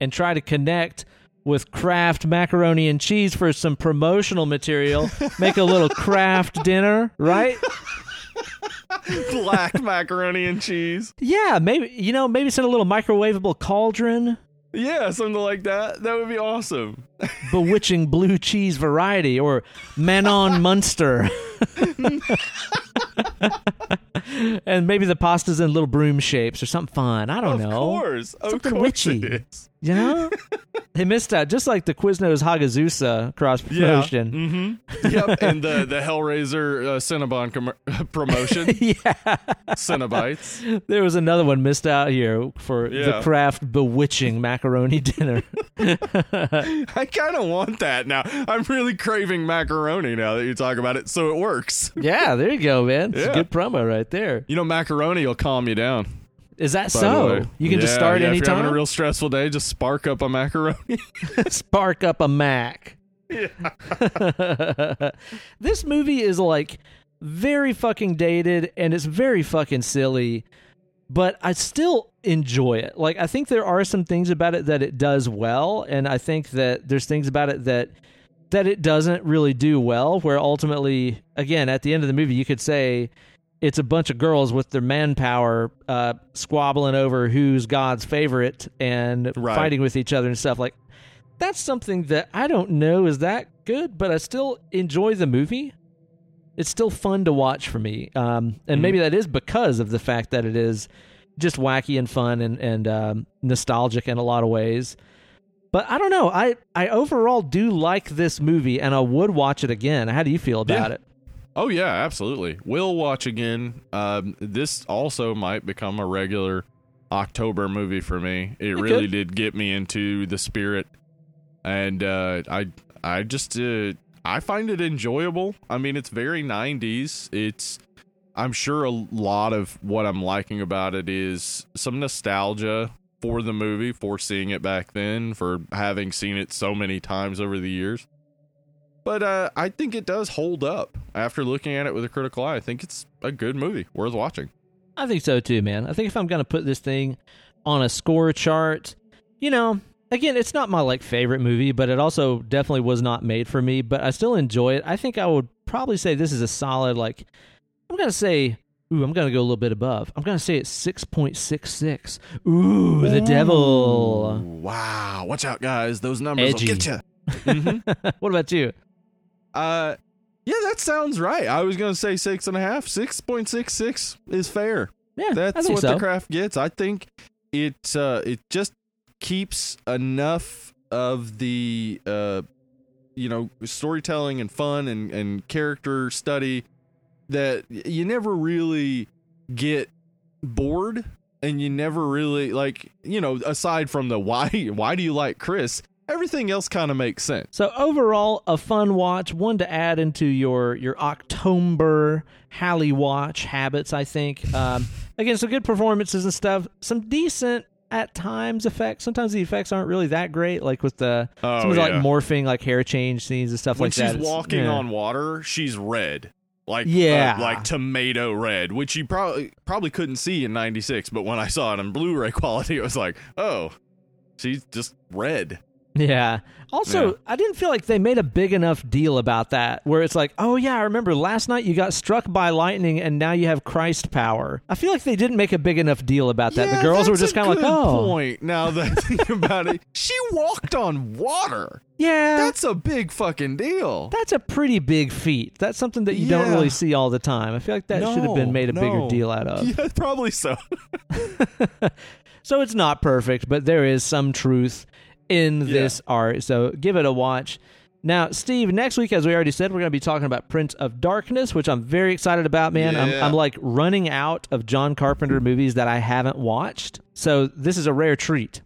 and try to connect with Kraft macaroni and cheese for some promotional material. Make a little Kraft dinner, right? Black macaroni and cheese. Yeah, maybe you know, maybe send a little microwavable cauldron, Yeah, something like that. That would be awesome. Bewitching blue cheese variety, or Manon Munster. and maybe the pasta's in little broom shapes or something fun. I don't of know. course. Of Something course witchy. it is. You know? they missed out, just like the Quiznos Hagazussa cross Yeah. promotion. Mm-hmm. Yep. and the, the Hellraiser uh, Cinnabon com- promotion. yeah. Cinnabites. There was another one missed out here for the craft bewitching macaroni dinner. I kind of want that now. I'm really craving macaroni now that you talk about it, so it works. yeah, there you go, man. It's Yeah. a good promo right there. You know, macaroni will calm you down. Is that by so? You can just start yeah, If you're having a real stressful day, just spark up a macaroni. Spark up a Mac. this movie is like very fucking dated and it's very fucking silly, but I still enjoy it. Like I think there are some things about it that it does well, and I think that there's things about it that that it doesn't really do well. Where ultimately, again, at the end of the movie, you could say it's a bunch of girls with their manpower uh, squabbling over who's God's favorite and Right. fighting with each other and stuff. Like that's something that I don't know is that good, but I still enjoy the movie. It's still fun to watch for me, um, and maybe that is because of the fact that it is just wacky and fun and and um, nostalgic in a lot of ways. But I don't know. I I overall do like this movie, and I would watch it again. How do you feel about Yeah. it? Oh yeah, absolutely. Will watch again. Um, this also might become a regular October movie for me. It really could. did get me into the spirit, and uh, I I just uh, I find it enjoyable. I mean, it's very '90s. It's I'm sure a lot of what I'm liking about it is some nostalgia for the movie, for seeing it back then, for having seen it so many times over the years. But uh, I think it does hold up after looking at it with a critical eye. I think it's a good movie, worth watching. I think so too, man. I think if I'm going to put this thing on a score chart, you know, again, it's not my like favorite movie, but it also definitely was not made for me. But I still enjoy it. I think I would probably say this is a solid like. I'm gonna say. Ooh, I'm gonna go a little bit above. I'm gonna say it's six point six six. Ooh, the devil. Wow. Watch out, guys. Those numbers Edgy. will get you. Mm-hmm. what about you? Uh, yeah, that sounds right. I was gonna say six and a half. Six point six six is fair. Yeah, That's what so. the craft gets. I think it uh, it just keeps enough of the uh, you know storytelling and fun and and character study that you never really get bored and you never really like you know aside from the why why do you like Chris everything else kind of makes sense. So overall, a fun watch, one to add into your your October Halley watch habits. I think. Um, again, some good performances and stuff. Some decent at times effects. Sometimes the effects aren't really that great, like with the Oh, of like morphing, like hair change scenes and stuff when like she's that. It's- walking yeah. on water, she's red. Like Yeah. uh, like tomato red, which you probably probably couldn't see in 96, but when I saw it in Blu-ray quality, it was like, "Oh, she's just red." Yeah. Also, Yeah. I didn't feel like they made a big enough deal about that, where it's like, oh, yeah, I remember last night you got struck by lightning and now you have Christ power. I feel like they didn't make a big enough deal about that. Yeah, the girls were just kind of like, oh. point. Now that I think about it, she walked on water. Yeah. That's a big fucking deal. That's a pretty big feat. That's something that you don't really see all the time. I feel like that should have been made a bigger deal out of. yeah, probably so. So it's not perfect, but there is some truth in Yeah. this art. So give it a watch. Now, Steve, next week, as we already said, we're going to be talking about Prince of Darkness, which I'm very excited about, man. I'm, I'm like running out of John Carpenter movies that I haven't watched. So this is a rare treat.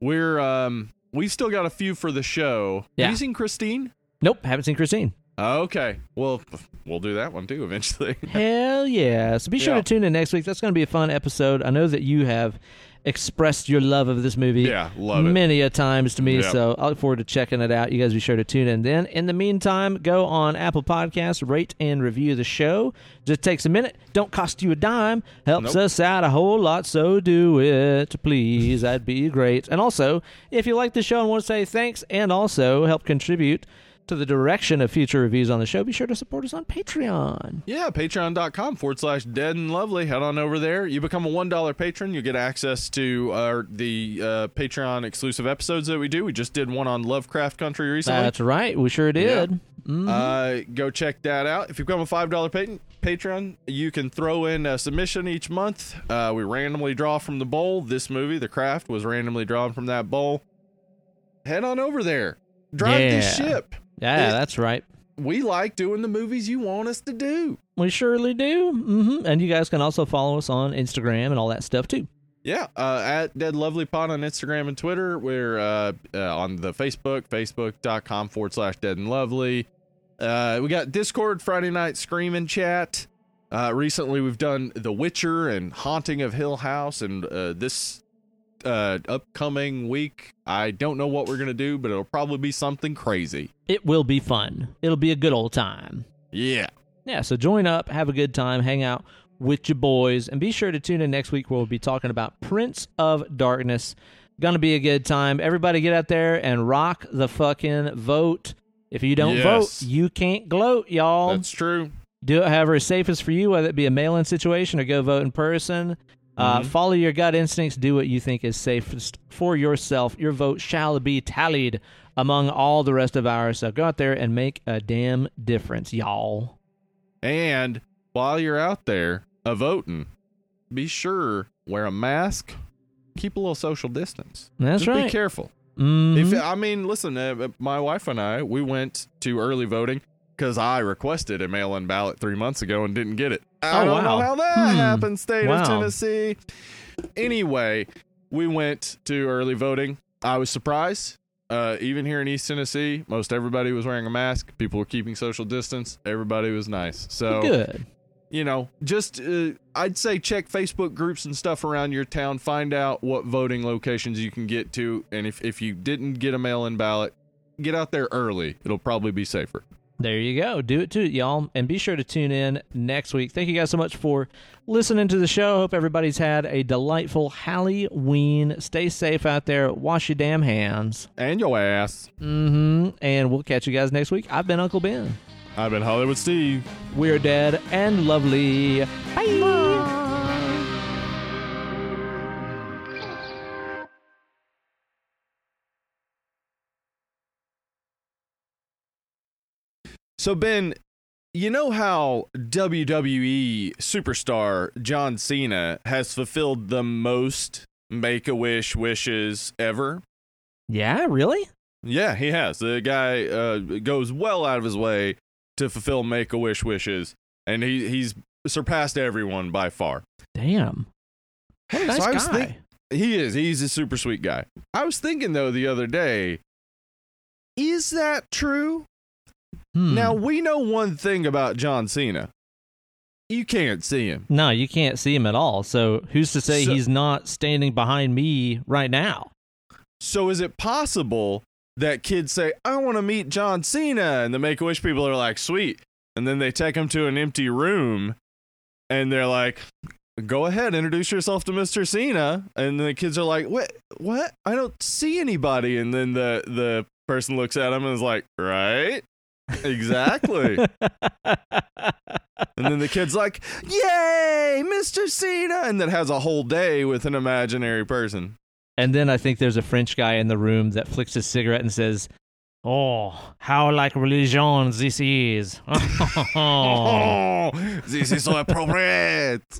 We're um we still got a few for the show. Yeah. Have you seen Christine? Nope, haven't seen Christine. Okay. Well, we'll do that one too eventually. Hell yeah. So be sure Yeah. to tune in next week. That's going to be a fun episode. I know that you have expressed your love of this movie yeah, love it. many a times to me. Yep. So I look forward to checking it out. You guys be sure to tune in then. In the meantime, go on Apple Podcasts, rate and review the show. Just takes a minute. Don't cost you a dime. Helps Nope. us out a whole lot. So do it, please. That'd be great. And also, if you like the show and want to say thanks and also help contribute to the direction of future reviews on the show, be sure to support us on Patreon. Yeah, patreon.com forward slash dead and lovely. Head on over there. You become a $1 patron. You get access to our, the uh, Patreon exclusive episodes that we do. We just did one on Lovecraft Country recently. That's right. We sure did. Mhm. Uh, go check that out. If you become a $5 pat- patron, you can throw in a submission each month. Uh, we randomly draw from the bowl. This movie, The Craft, was randomly drawn from that bowl. Head on over there. Drive this Yeah. ship. Yeah, it- that's right. We like doing the movies you want us to do. We surely do. hmm And you guys can also follow us on Instagram and all that stuff too. Yeah, uh, at Dead Lovely Pod on Instagram and Twitter. We're uh, uh, on the Facebook, facebook.com forward slash Dead and Lovely. Uh, we got Discord Friday night screaming chat. Uh, recently, we've done The Witcher and Haunting of Hill House, and uh, this uh, upcoming week, I don't know what we're gonna do, but it'll probably be something crazy. It will be fun. It'll be a good old time. Yeah, Yeah, so join up, have a good time, hang out with your boys, and be sure to tune in next week where we'll be talking about Prince of Darkness. Gonna be a good time. Everybody get out there and rock the fucking vote. If you don't Yes. vote, you can't gloat, y'all. that's true. Do it however is safest for you, whether it be a mail in situation or go vote in person. Uh, Mhm. follow your gut instincts. Do what you think is safest for yourself. Your vote shall be tallied among all the rest of ours. So go out there and make a damn difference, y'all. And while you're out there a voting, be sure wear a mask, keep a little social distance. That's Just right. Be careful. Mhm. If I mean, listen, uh, my wife and I we went to early voting because I requested a mail-in ballot three months ago and didn't get it. I Oh, don't know how that Hmm. happened, state Wow. of Tennessee. Anyway, we went to early voting. I was surprised. Uh, even here in East Tennessee, most everybody was wearing a mask. People were keeping social distance. Everybody was nice. So Good. you know, just uh, I'd say check Facebook groups and stuff around your town. Find out what voting locations you can get to, and if if you didn't get a mail-in ballot, get out there early. It'll probably be safer. There you go. Do it too, y'all. And be sure to tune in next week. Thank you guys so much for listening to the show. Hope everybody's had a delightful Halloween. Stay safe out there. Wash your damn hands. And your ass. Mm-hmm. And we'll catch you guys next week. I've been Uncle Ben. I've been Hollywood Steve. We're dead and lovely. Bye. So Ben, you know how WWE superstar John Cena has fulfilled the most make a wish wishes ever? Yeah, really? Yeah, he has. The guy uh, goes well out of his way to fulfill make a wish wishes, and he he's surpassed everyone by far. Damn. What a nice So I was guy. think- He is. He's a super sweet guy. I was thinking though the other day, is that true? Hmm. Now we know one thing about John Cena. You can't see him. No, you can't see him at all. So who's to say So- he's not standing behind me right now? So is it possible that kids say, "I want to meet John Cena," and the Make a Wish people are like, "Sweet," and then they take him to an empty room, and they're like, "Go ahead, introduce yourself to Mr. Cena," and the kids are like, "What? What? I don't see anybody," and then the the person looks at him and is like, "Right." Exactly. and then the kid's like, Yay, Mr. Cena! And then has a whole day with an imaginary person. and then I think there's a French guy in the room that flicks his cigarette and says, Oh, how like religion this is. Oh, this is so appropriate.